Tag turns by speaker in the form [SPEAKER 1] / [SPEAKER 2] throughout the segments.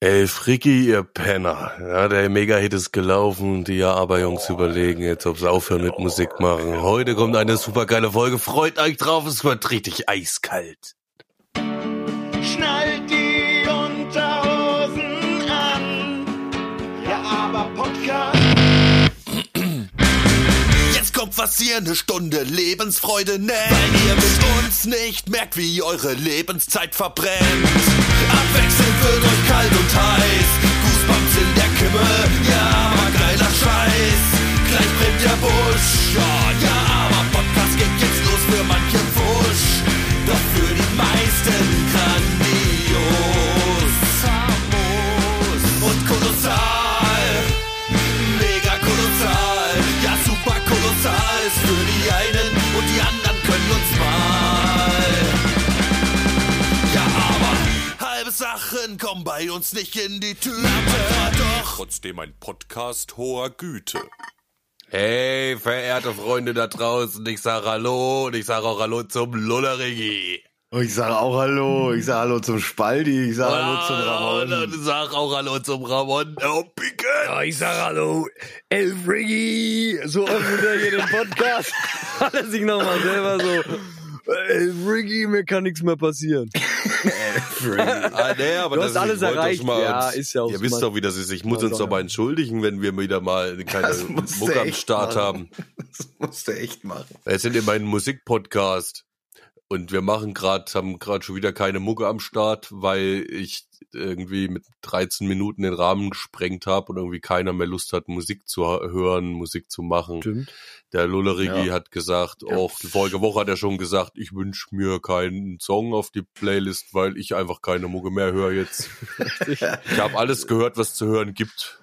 [SPEAKER 1] Ey, Fricki, ihr Penner. Ja, der Mega-Hit ist gelaufen. Die Aber-Jungs überlegen jetzt, ob sie aufhören mit Musik machen. Heute kommt eine supergeile Folge. Freut euch drauf, es wird richtig eiskalt.
[SPEAKER 2] Schnallt
[SPEAKER 3] was ihr eine Stunde Lebensfreude nennt. Weil ihr mit uns nicht merkt, wie eure Lebenszeit verbrennt. Abwechselnd wird euch kalt und heiß. Goosebumps in der Kimme. Ja, aber geiler Scheiß. Gleich brennt der Busch. Ja, ja, aber Podcast geht jetzt los für manche Wusch. Doch für die meisten Kommen bei uns nicht in die Tüte. Doch trotzdem ein Podcast hoher Güte.
[SPEAKER 1] Hey, verehrte Freunde da draußen, ich sag Hallo und ich sag auch Hallo zum Lullerigi.
[SPEAKER 4] Und ich sage auch Hallo, ich sage Hallo zum Spaldi, ich sage Hallo zum
[SPEAKER 1] Und
[SPEAKER 4] Ramon.
[SPEAKER 1] ich sag auch Hallo zum Ramon. Oh, Picken.
[SPEAKER 5] Ja, ich sag Hallo, El Friggy. So öffnet er hier den Podcast. Hat er sich nochmal selber so. Friggy, mir kann nichts mehr passieren.
[SPEAKER 1] Ah, nee, aber
[SPEAKER 5] Du
[SPEAKER 1] das
[SPEAKER 5] hast alles erreicht.
[SPEAKER 1] Mal
[SPEAKER 5] Ja, ist ja auch
[SPEAKER 1] Ihr
[SPEAKER 5] so
[SPEAKER 1] wisst doch, wie das ist. Ich muss uns
[SPEAKER 5] doch,
[SPEAKER 1] mal entschuldigen, wenn wir wieder mal keine
[SPEAKER 4] du
[SPEAKER 1] am Start
[SPEAKER 4] machen.
[SPEAKER 1] haben.
[SPEAKER 4] Das musst du echt machen.
[SPEAKER 1] Wir sind in meinem Musikpodcast und wir machen gerade, haben gerade schon wieder keine Mucke am Start, weil ich irgendwie mit 13 Minuten den Rahmen gesprengt habe und irgendwie keiner mehr Lust hat, Musik zu hören, Musik zu machen.
[SPEAKER 5] Stimmt.
[SPEAKER 1] Der Lullerigi
[SPEAKER 4] Ja.
[SPEAKER 1] hat gesagt,
[SPEAKER 4] Ja.
[SPEAKER 1] auch die vorige Woche hat er schon gesagt, ich wünsche mir keinen Song auf die Playlist, weil ich einfach keine Mucke mehr höre jetzt. ich habe alles gehört, was zu hören gibt.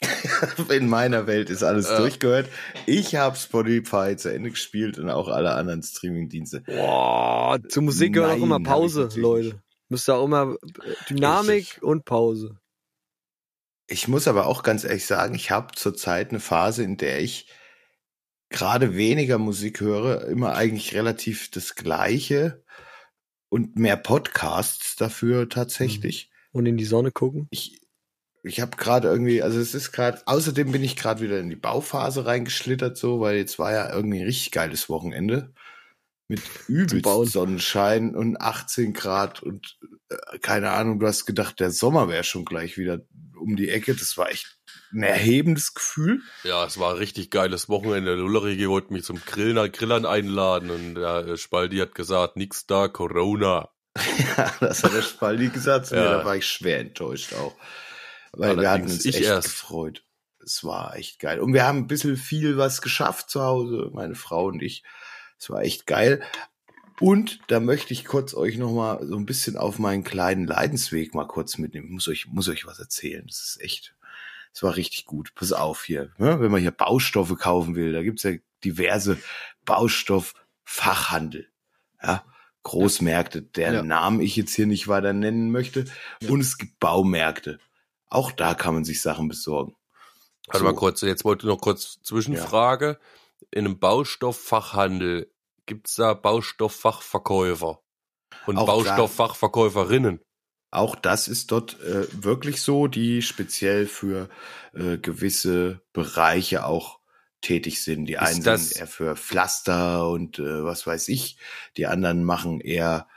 [SPEAKER 4] In meiner Welt ist alles
[SPEAKER 1] Ja.
[SPEAKER 4] durchgehört. Ich habe Spotify zu Ende gespielt und auch alle anderen Streaming-Dienste.
[SPEAKER 5] Boah, zur Musik gehört auch immer
[SPEAKER 4] ich
[SPEAKER 5] Pause, Leute. Müsste auch immer äh, Dynamik
[SPEAKER 4] Richtig.
[SPEAKER 5] und Pause.
[SPEAKER 4] Ich muss aber auch ganz ehrlich sagen, ich habe zurzeit eine Phase, in der ich gerade weniger Musik höre, immer eigentlich relativ das Gleiche und mehr Podcasts dafür tatsächlich.
[SPEAKER 5] Und in die Sonne gucken.
[SPEAKER 4] Ich, ich habe gerade irgendwie, also es ist gerade, außerdem bin ich gerade wieder in die Bauphase reingeschlittert, so, weil jetzt war ja irgendwie ein richtig geiles Wochenende mit übelst Sonnenschein und 18 Grad und äh, keine Ahnung, du hast gedacht, der Sommer wäre schon gleich wieder um die Ecke. Das war echt ein erhebendes Gefühl.
[SPEAKER 1] Ja, es war ein richtig geiles Wochenende. Der Lullerigi wollte mich zum Grillen, Grillern einladen und der Spaldi hat gesagt, nix da, Corona.
[SPEAKER 4] Ja, das hat der Spaldi gesagt zu mir,
[SPEAKER 1] Ja.
[SPEAKER 4] da war ich schwer enttäuscht auch. Weil wir hatten uns echt
[SPEAKER 1] erst.
[SPEAKER 4] gefreut. Es war echt geil. Und wir haben ein bisschen viel was geschafft zu Hause, meine Frau und ich. Es war echt geil. Und da möchte ich kurz euch noch mal so ein bisschen auf meinen kleinen Leidensweg mal kurz mitnehmen. Ich muss euch, muss euch was erzählen. Das ist echt, es war richtig gut. Pass auf hier. Ne? Wenn man hier Baustoffe kaufen will, da gibt's ja diverse Baustofffachhandel. Ja, Großmärkte, deren
[SPEAKER 5] Ja.
[SPEAKER 4] Namen ich jetzt hier nicht weiter nennen möchte. Und es gibt Baumärkte. Auch da kann man sich Sachen besorgen.
[SPEAKER 1] Warte
[SPEAKER 4] So.
[SPEAKER 1] mal kurz, jetzt wollte ich noch kurz Zwischenfrage. In einem Baustofffachhandel gibt's da Baustofffachverkäufer und
[SPEAKER 4] Auch da-
[SPEAKER 1] Baustofffachverkäuferinnen.
[SPEAKER 4] Auch das ist dort äh, wirklich so, die speziell für äh, gewisse Bereiche auch tätig sind. Die einen
[SPEAKER 1] das-
[SPEAKER 4] sind eher für Pflaster und äh, was weiß ich. Die anderen machen eher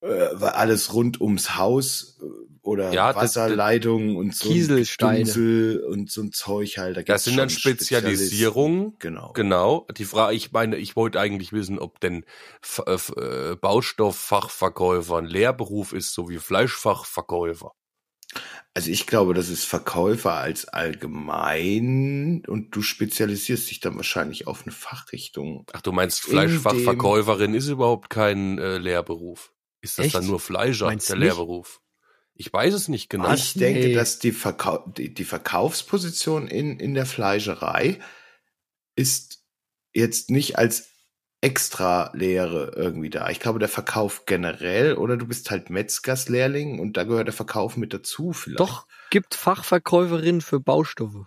[SPEAKER 4] äh, alles rund ums Haus äh, oder
[SPEAKER 1] Ja,
[SPEAKER 4] Wasserleitungen und so ein
[SPEAKER 5] Kieselsteine.
[SPEAKER 4] Und so ein Zeug halt. Da
[SPEAKER 1] Das sind dann. Spezialisierungen.
[SPEAKER 4] Genau.
[SPEAKER 1] Genau. Die Frage, ich meine, ich wollte eigentlich wissen, ob denn F äh, F- äh, Baustofffachverkäufer ein Lehrberuf ist, so wie Fleischfachverkäufer.
[SPEAKER 4] Also ich glaube, das ist Verkäufer als allgemein und du spezialisierst dich dann wahrscheinlich auf eine Fachrichtung.
[SPEAKER 1] Ach, du meinst
[SPEAKER 4] In
[SPEAKER 1] Fleischfachverkäuferin ist überhaupt kein äh, Lehrberuf. Ist das
[SPEAKER 5] Echt?
[SPEAKER 1] dann nur Fleischer,
[SPEAKER 5] Meinst
[SPEAKER 1] der? Lehrberuf? Ich weiß es nicht genau.
[SPEAKER 4] Ich denke,
[SPEAKER 5] Nee.
[SPEAKER 4] dass die, Verkau die, die Verkaufsposition in, in der Fleischerei ist jetzt nicht als extra Lehre irgendwie da. Ich glaube, der Verkauf generell oder du bist halt Metzgerslehrling und da gehört der Verkauf mit dazu vielleicht.
[SPEAKER 5] Doch, gibt Fachverkäuferinnen für Baustoffe.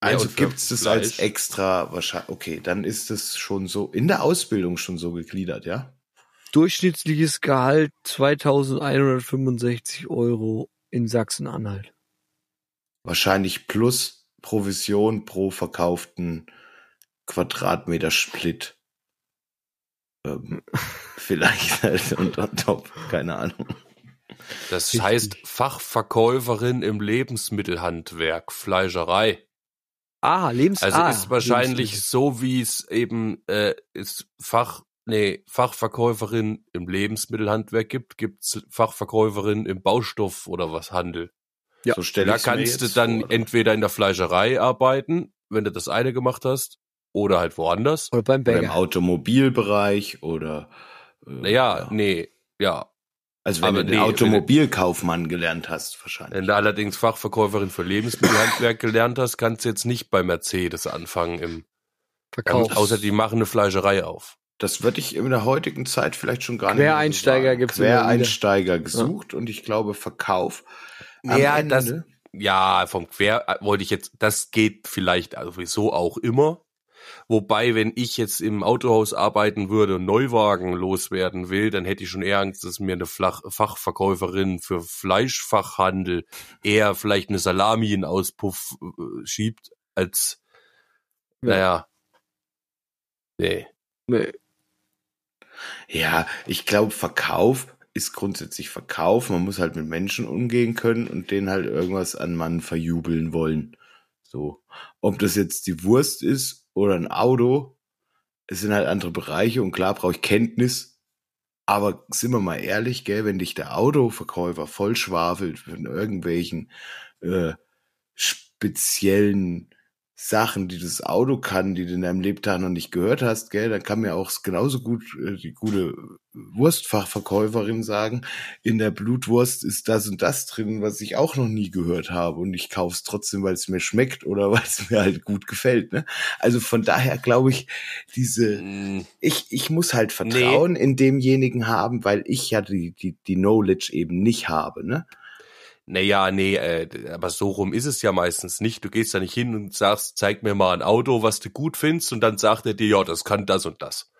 [SPEAKER 4] Also
[SPEAKER 1] und für
[SPEAKER 4] gibt's das als extra wahrscheinlich. Okay, dann ist es schon so in der Ausbildung schon so gegliedert, ja?
[SPEAKER 5] Durchschnittliches Gehalt 2165 Euro in Sachsen-Anhalt.
[SPEAKER 4] Wahrscheinlich plus Provision pro verkauften Quadratmeter Split. Ähm, vielleicht halt und on top, keine Ahnung.
[SPEAKER 1] Das heißt Fachverkäuferin im Lebensmittelhandwerk, Fleischerei.
[SPEAKER 5] Ah, Lebens
[SPEAKER 1] Also
[SPEAKER 5] ah,
[SPEAKER 1] ist wahrscheinlich so, wie es eben äh, ist Fach, nee, Fachverkäuferin im Lebensmittelhandwerk gibt, gibt's Fachverkäuferin im Baustoff oder was Handel.
[SPEAKER 5] Ja.
[SPEAKER 4] so stelle
[SPEAKER 1] Da kannst du dann
[SPEAKER 4] vor.
[SPEAKER 1] entweder in der Fleischerei arbeiten, wenn du das eine gemacht hast, oder halt woanders.
[SPEAKER 5] Oder beim
[SPEAKER 4] oder im
[SPEAKER 5] Bäcker.
[SPEAKER 4] Automobilbereich oder äh,
[SPEAKER 1] Naja,
[SPEAKER 4] ja.
[SPEAKER 1] nee, ja.
[SPEAKER 4] also wenn
[SPEAKER 1] aber
[SPEAKER 4] du den
[SPEAKER 1] nee,
[SPEAKER 4] Automobilkaufmann gelernt hast, wahrscheinlich.
[SPEAKER 1] Wenn du allerdings Fachverkäuferin für Lebensmittelhandwerk gelernt hast, kannst du jetzt nicht bei Mercedes anfangen im
[SPEAKER 5] Verkauf.
[SPEAKER 1] außer die machen eine Fleischerei auf.
[SPEAKER 4] Das würde ich in der heutigen Zeit vielleicht schon gar nicht
[SPEAKER 5] Quereinsteiger
[SPEAKER 4] mehr sagen.
[SPEAKER 5] immer wieder.
[SPEAKER 4] Quereinsteiger gesucht und ich glaube Verkauf. am
[SPEAKER 1] Ja,
[SPEAKER 4] Ende,
[SPEAKER 1] das- Ja, vom Quer äh, wollte ich jetzt, das geht vielleicht sowieso auch immer. Wobei, wenn ich jetzt im Autohaus arbeiten würde und Neuwagen loswerden will, dann hätte ich schon eher Angst, dass mir eine Flach Fachverkäuferin für Fleischfachhandel eher vielleicht eine Salami in Auspuff äh, schiebt, als,
[SPEAKER 5] Ja.
[SPEAKER 1] naja, nee.
[SPEAKER 5] Nee.
[SPEAKER 4] Ja, ich glaube, Verkauf ist grundsätzlich Verkauf. Man muss halt mit Menschen umgehen können und denen halt irgendwas an Mann verjubeln wollen. So. Ob das jetzt die Wurst ist oder ein Auto, es sind halt andere Bereiche und klar brauche ich Kenntnis. Aber sind wir mal ehrlich, gell, wenn dich der Autoverkäufer voll schwafelt von irgendwelchen äh, speziellen Sachen, die das Auto kann, die du in deinem Lebtag noch nicht gehört hast, gell, dann kann mir auch genauso gut äh, die gute Wurstfachverkäuferin sagen, in der Blutwurst ist das und das drin, was ich auch noch nie gehört habe und ich kaufe es trotzdem, weil es mir schmeckt oder weil es mir halt gut gefällt. Ne? Also von daher glaube ich, diese,
[SPEAKER 1] Mm,
[SPEAKER 4] ich, ich muss halt Vertrauen in demjenigen haben, weil ich ja die, die, die Knowledge eben nicht habe. Ne?
[SPEAKER 1] Naja, nee, äh, aber so rum ist es ja meistens nicht. Du gehst da nicht hin und sagst, zeig mir mal ein Auto, was du gut findest, und dann sagt er dir, ja, das kann das und das.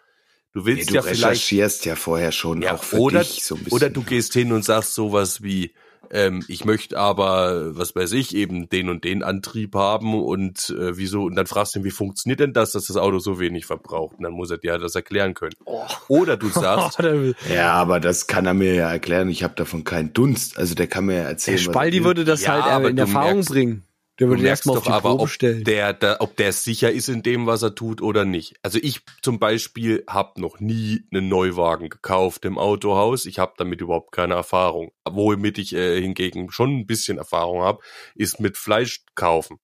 [SPEAKER 1] Du
[SPEAKER 4] Nee,
[SPEAKER 1] willst
[SPEAKER 4] du
[SPEAKER 1] ja vielleicht,
[SPEAKER 4] recherchierst ja vorher schon
[SPEAKER 1] ja,
[SPEAKER 4] auch für
[SPEAKER 1] oder,
[SPEAKER 4] dich so ein bisschen.
[SPEAKER 1] oder du gehst hin und sagst sowas wie, ähm, ich möchte aber, was weiß ich, eben den und den Antrieb haben und äh, wieso, und dann fragst du ihn, wie funktioniert denn das, dass das Auto so wenig verbraucht? Und dann muss er dir das erklären können.
[SPEAKER 5] Oh.
[SPEAKER 1] Oder du sagst,
[SPEAKER 4] Ja, aber das kann er mir ja erklären. Ich habe davon keinen Dunst. Also der kann mir ja erzählen.
[SPEAKER 5] Der
[SPEAKER 4] er
[SPEAKER 5] Spaldi würde das
[SPEAKER 1] Ja,
[SPEAKER 5] halt
[SPEAKER 1] aber
[SPEAKER 5] äh, in Erfahrung
[SPEAKER 1] merkst-
[SPEAKER 5] bringen. Der
[SPEAKER 1] Du
[SPEAKER 5] würde
[SPEAKER 1] merkst
[SPEAKER 5] erstmal auf
[SPEAKER 1] doch
[SPEAKER 5] die
[SPEAKER 1] aber,
[SPEAKER 5] Probe
[SPEAKER 1] ob
[SPEAKER 5] stellen.
[SPEAKER 1] der, der, ob der sicher ist in dem, was er tut oder nicht. Also ich zum Beispiel habe noch nie einen Neuwagen gekauft im Autohaus. Ich habe damit überhaupt keine Erfahrung. Womit ich äh, hingegen schon ein bisschen Erfahrung habe, ist mit Fleisch kaufen.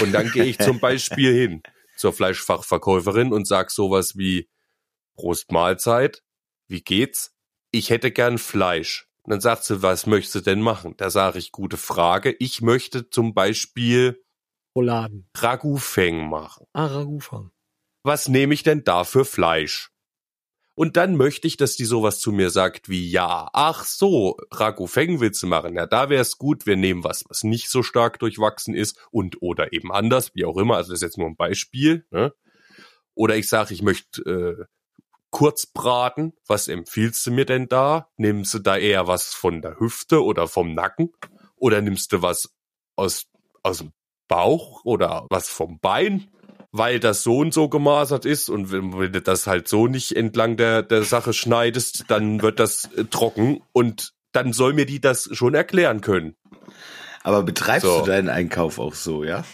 [SPEAKER 1] Und dann gehe ich zum Beispiel hin zur Fleischfachverkäuferin und sag sowas wie Prost Mahlzeit, wie geht's? Ich hätte gern Fleisch. Und dann sagt sie, was möchtest du denn machen? Da sage ich, gute Frage. Ich möchte zum Beispiel
[SPEAKER 5] Rouladen.
[SPEAKER 1] Ragoufeng machen.
[SPEAKER 5] Ah, Ragufang.
[SPEAKER 1] Was nehme ich denn da für Fleisch? Und dann möchte ich, dass die sowas zu mir sagt wie, ja, ach so, Ragoufeng willst du machen. Ja, da wäre es gut, wir nehmen was, was nicht so stark durchwachsen ist und oder eben anders, wie auch immer. Also das ist jetzt nur ein Beispiel. Ne? Oder ich sage, ich möchte äh, kurz braten. Was empfiehlst du mir denn da? Nimmst du da eher was von der Hüfte oder vom Nacken? Oder nimmst du was aus, aus dem Bauch oder was vom Bein? Weil das so und so gemasert ist und wenn, wenn du das halt so nicht entlang der, der Sache schneidest, dann wird das äh, trocken und dann soll mir die das schon erklären können.
[SPEAKER 4] Aber betreibst
[SPEAKER 1] So.
[SPEAKER 4] du deinen Einkauf auch so, ja?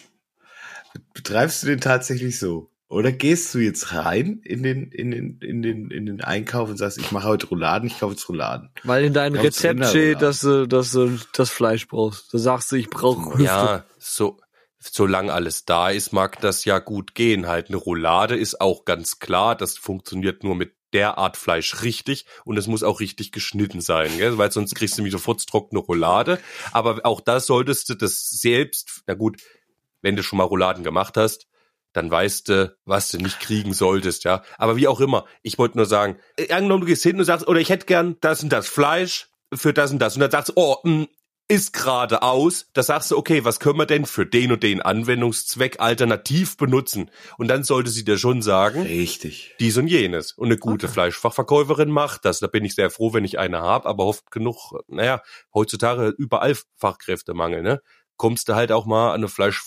[SPEAKER 4] Betreibst du den tatsächlich so? Oder gehst du jetzt rein in den, in den, in den, in den Einkauf und sagst, ich mache heute Rouladen, ich kaufe jetzt Rouladen.
[SPEAKER 5] Weil in deinem Rezept steht, dass du, dass du das Fleisch brauchst. Da sagst du, ich brauche Hüfte.
[SPEAKER 1] Ja, so, solange alles da ist, mag das ja gut gehen. Halt eine Roulade ist auch ganz klar, das funktioniert nur mit der Art Fleisch richtig und es muss auch richtig geschnitten sein, gell? weil sonst kriegst du nämlich sofort trockene Roulade. Aber auch da solltest du das selbst, na gut, wenn du schon mal Rouladen gemacht hast, dann weißt du, was du nicht kriegen solltest, ja. Aber wie auch immer, ich wollte nur sagen, äh, angenommen, du gehst hin und sagst, oder ich hätte gern das und das Fleisch für das und das. Und dann sagst du, oh, mh, ist gerade aus, da sagst du, okay, was können wir denn für den und den Anwendungszweck alternativ benutzen? Und dann sollte sie dir schon sagen,
[SPEAKER 4] Richtig.
[SPEAKER 1] dies und jenes. Und eine gute Fleischfachverkäuferin macht das. Da bin ich sehr froh, wenn ich eine habe, aber oft genug, naja, heutzutage überall Fachkräftemangel, ne? Kommst du halt auch mal an eine Fleisch,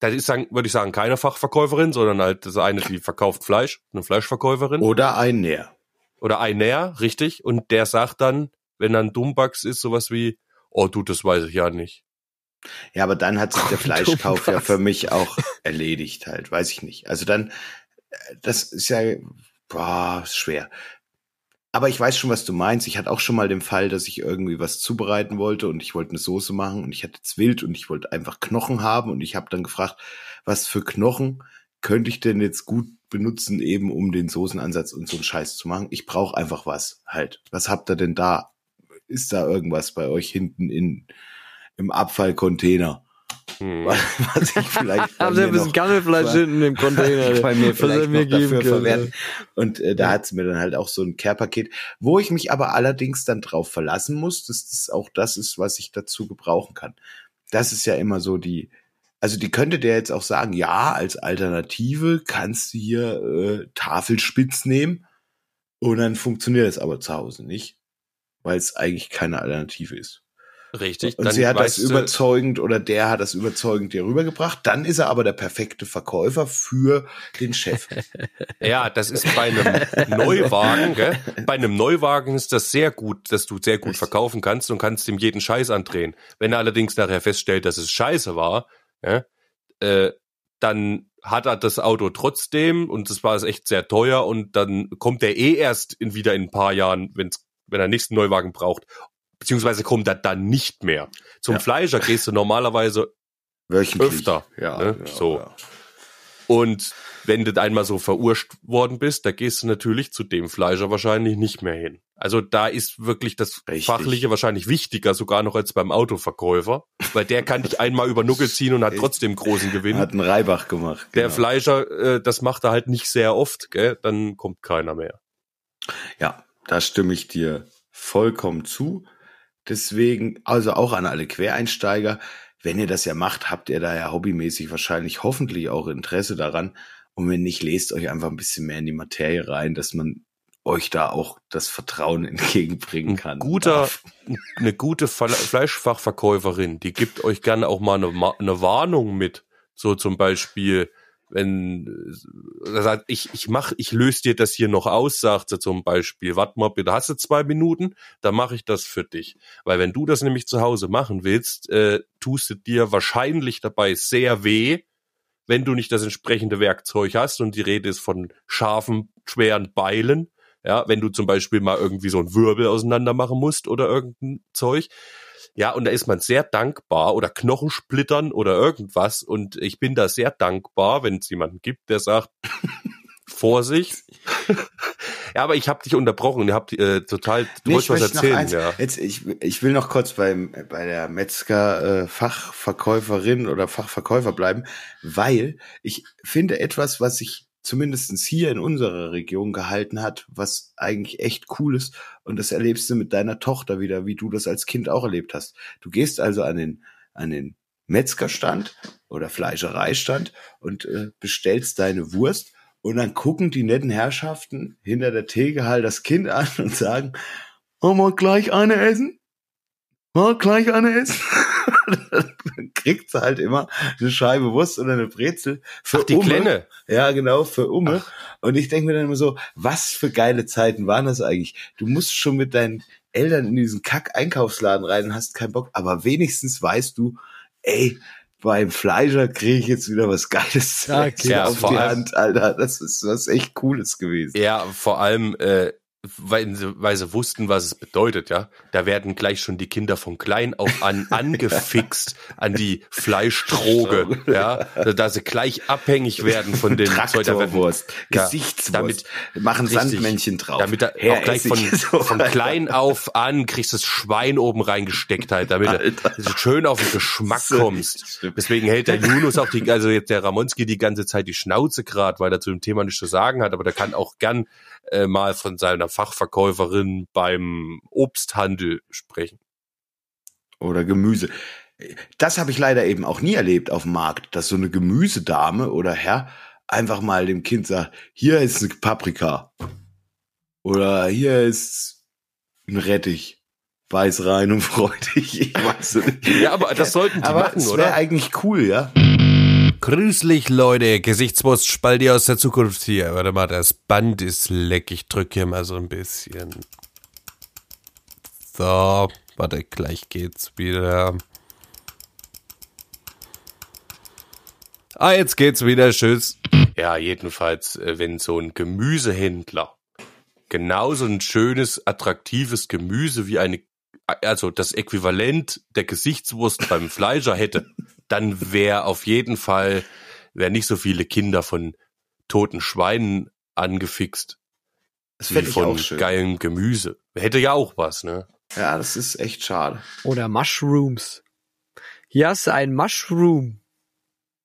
[SPEAKER 1] da ist, würde ich sagen, keine Fachverkäuferin, sondern halt das eine, die verkauft Fleisch, eine Fleischverkäuferin.
[SPEAKER 4] Oder ein Näher.
[SPEAKER 1] Oder ein Näher, richtig. Und der sagt dann, wenn dann Dummbugs ist, sowas wie, oh du, das weiß ich ja nicht.
[SPEAKER 4] Ja, aber dann hat sich der Fleischkauf ja für mich auch erledigt halt, weiß ich nicht. Also dann, äh, das ist ja, boah, schwer. Aber ich weiß schon, was du meinst. Ich hatte auch schon mal den Fall, dass ich irgendwie was zubereiten wollte und ich wollte eine Soße machen und ich hatte jetzt wild und ich wollte einfach Knochen haben und ich habe dann gefragt, was für Knochen könnte ich denn jetzt gut benutzen, eben um den Soßenansatz und so einen Scheiß zu machen. Ich brauche einfach was halt. Was habt ihr denn da? Ist da irgendwas bei euch hinten in, im Abfallcontainer?
[SPEAKER 1] Hm.
[SPEAKER 4] Was ich vielleicht
[SPEAKER 5] Haben sie ein bisschen Gammelfleisch hinten im Container.
[SPEAKER 4] bei mir vielleicht
[SPEAKER 5] mir
[SPEAKER 4] dafür verwerten. Und äh, da hat's mir dann halt auch so ein Care-Paket, wo ich mich aber allerdings dann drauf verlassen muss, dass das auch das ist, was ich dazu gebrauchen kann. Das ist ja immer so die, also die könnte der jetzt auch sagen, ja, als Alternative kannst du hier äh, Tafelspitz nehmen und dann funktioniert das aber zu Hause nicht, weil es eigentlich keine Alternative ist.
[SPEAKER 1] Richtig.
[SPEAKER 4] Und sie hat das überzeugend oder der hat das überzeugend dir rübergebracht. Dann ist er aber der perfekte Verkäufer für den Chef.
[SPEAKER 1] Ja, das ist bei einem Neuwagen, gell? Bei einem Neuwagen ist das sehr gut, dass du sehr gut verkaufen kannst und kannst ihm jeden Scheiß andrehen. Wenn er allerdings nachher feststellt, dass es scheiße war, ja, äh, dann hat er das Auto trotzdem und das war es echt sehr teuer und dann kommt er eh erst in, wieder in ein paar Jahren, wenn's, wenn er nächsten Neuwagen braucht. Beziehungsweise kommt er dann nicht mehr. Zum
[SPEAKER 4] Ja.
[SPEAKER 1] Fleischer gehst du normalerweise. Öfter,
[SPEAKER 4] Ja,
[SPEAKER 1] ne?
[SPEAKER 4] ja,
[SPEAKER 1] So.
[SPEAKER 4] Ja.
[SPEAKER 1] Und wenn du einmal so verurscht worden bist, da gehst du natürlich zu dem Fleischer wahrscheinlich nicht mehr hin. Also da ist wirklich das
[SPEAKER 4] Richtig.
[SPEAKER 1] Fachliche wahrscheinlich wichtiger, sogar noch als beim Autoverkäufer, weil der kann dich einmal über Nuckel ziehen und hat trotzdem großen Gewinn.
[SPEAKER 4] Hat einen Reibach gemacht.
[SPEAKER 1] der
[SPEAKER 4] genau.
[SPEAKER 1] Fleischer, äh, das macht er halt nicht sehr oft, gell? dann kommt keiner mehr.
[SPEAKER 4] Ja, da stimme ich dir vollkommen zu. Deswegen, also auch an alle Quereinsteiger, wenn ihr das ja macht, habt ihr da ja hobbymäßig wahrscheinlich hoffentlich auch Interesse daran. Und wenn nicht, lest euch einfach ein bisschen mehr in die Materie rein, dass man euch da auch das Vertrauen entgegenbringen
[SPEAKER 1] Ein
[SPEAKER 4] kann.
[SPEAKER 1] guter,
[SPEAKER 4] Darf.
[SPEAKER 1] eine gute Fle- Fleischfachverkäuferin, die gibt euch gerne auch mal eine, eine Warnung mit. So zum Beispiel, wenn er sagt, ich, ich mach, ich löse dir das hier noch aus, sagt sie zum Beispiel, warte mal, bitte hast du zwei Minuten, dann mache ich das für dich. Weil wenn du das nämlich zu Hause machen willst, äh, tust du dir wahrscheinlich dabei sehr weh, wenn du nicht das entsprechende Werkzeug hast und die Rede ist von scharfen, schweren Beilen. Ja, wenn du zum Beispiel mal irgendwie so einen Wirbel auseinander machen musst oder irgendein Zeug. Ja, und da ist man sehr dankbar oder Knochensplittern oder irgendwas. Und ich bin da sehr dankbar, wenn es jemanden gibt, der sagt, Vorsicht. ja, aber ich habe dich unterbrochen. Ihr habt äh, total, du
[SPEAKER 4] Nee,
[SPEAKER 1] wolltest
[SPEAKER 4] ich
[SPEAKER 1] was erzählen.
[SPEAKER 4] eins.
[SPEAKER 1] Ja.
[SPEAKER 4] Jetzt, ich, ich will noch kurz beim, bei der Metzger äh, Fachverkäuferin oder Fachverkäufer bleiben, weil ich finde etwas, was sich zumindestens hier in unserer Region gehalten hat, was eigentlich echt cool ist. Und das erlebst du mit deiner Tochter wieder, wie du das als Kind auch erlebt hast. Du gehst also an den, an den Metzgerstand oder Fleischereistand und äh, bestellst deine Wurst und dann gucken die netten Herrschaften hinter der Theke halt das Kind an und sagen, wollen wir gleich eine essen? Wir gleich eine essen? dann kriegt sie halt immer eine Scheibe Wurst oder eine Brezel für
[SPEAKER 1] Ach, die
[SPEAKER 4] Umme.
[SPEAKER 1] Klenne.
[SPEAKER 4] Ja, genau, für Umme. Und ich denke mir dann immer so, was für geile Zeiten waren das eigentlich? Du musst schon mit deinen Eltern in diesen Kack-Einkaufsladen rein und hast keinen Bock, aber wenigstens weißt du, ey, beim Fleischer kriege ich jetzt wieder was Geiles
[SPEAKER 5] Ja,
[SPEAKER 1] ja,
[SPEAKER 4] auf die
[SPEAKER 1] allem-
[SPEAKER 4] Hand, Alter. Das ist was echt Cooles gewesen.
[SPEAKER 1] Ja, vor allem, äh, weil, sie- weil sie wussten, was es bedeutet, ja. Da werden gleich schon die Kinder von klein auf an angefixt an die Fleischdroge, ja, da sie gleich abhängig werden von den da
[SPEAKER 4] Traktorwurst,
[SPEAKER 1] Ja,
[SPEAKER 4] Gesichtswurst,
[SPEAKER 1] damit-
[SPEAKER 4] machen
[SPEAKER 1] richtig,
[SPEAKER 4] Sandmännchen drauf.
[SPEAKER 1] Damit
[SPEAKER 4] Her
[SPEAKER 1] auch gleich von,
[SPEAKER 4] so,
[SPEAKER 1] von klein auf an kriegst das Schwein oben reingesteckt halt, damit
[SPEAKER 4] Alter.
[SPEAKER 1] du schön auf den Geschmack
[SPEAKER 4] So,
[SPEAKER 1] kommst. Deswegen hält der Yunus auch die, also jetzt der Ramonski die ganze Zeit die Schnauze grad, weil er zu dem Thema nichts zu sagen hat, aber der kann auch gern äh, mal von seiner Fachverkäuferin beim Obsthandel sprechen.
[SPEAKER 4] Oder Gemüse. Das habe ich leider eben auch nie erlebt auf dem Markt, dass so eine Gemüsedame oder Herr einfach mal dem Kind sagt, hier ist eine Paprika. Oder hier ist ein Rettich. Beiß rein und freu dich. Ich weiß nicht.
[SPEAKER 1] Ja, aber das sollten die
[SPEAKER 4] Aber
[SPEAKER 1] machen,
[SPEAKER 4] es wäre
[SPEAKER 1] oder?
[SPEAKER 4] eigentlich cool, ja?
[SPEAKER 1] Grüßlich, Leute. Gesichtswurst Spaldi aus der Zukunft hier. Warte mal, das Band ist leck. Ich drücke hier mal so ein bisschen. So, warte, gleich geht's wieder. Ah, jetzt geht's wieder. Tschüss. Ja, jedenfalls, äh, wenn so ein Gemüsehändler genauso ein schönes, attraktives Gemüse wie eine, also das Äquivalent der Gesichtswurst beim Fleischer hätte, dann wäre auf jeden Fall, wäre nicht so viele Kinder von toten Schweinen angefixt,
[SPEAKER 4] Das
[SPEAKER 1] wie von
[SPEAKER 4] auch schön.
[SPEAKER 1] geilem Gemüse. Hätte ja auch was, ne?
[SPEAKER 4] Ja, das ist echt schade.
[SPEAKER 5] Oder Mushrooms. Hier hast du ein Mushroom.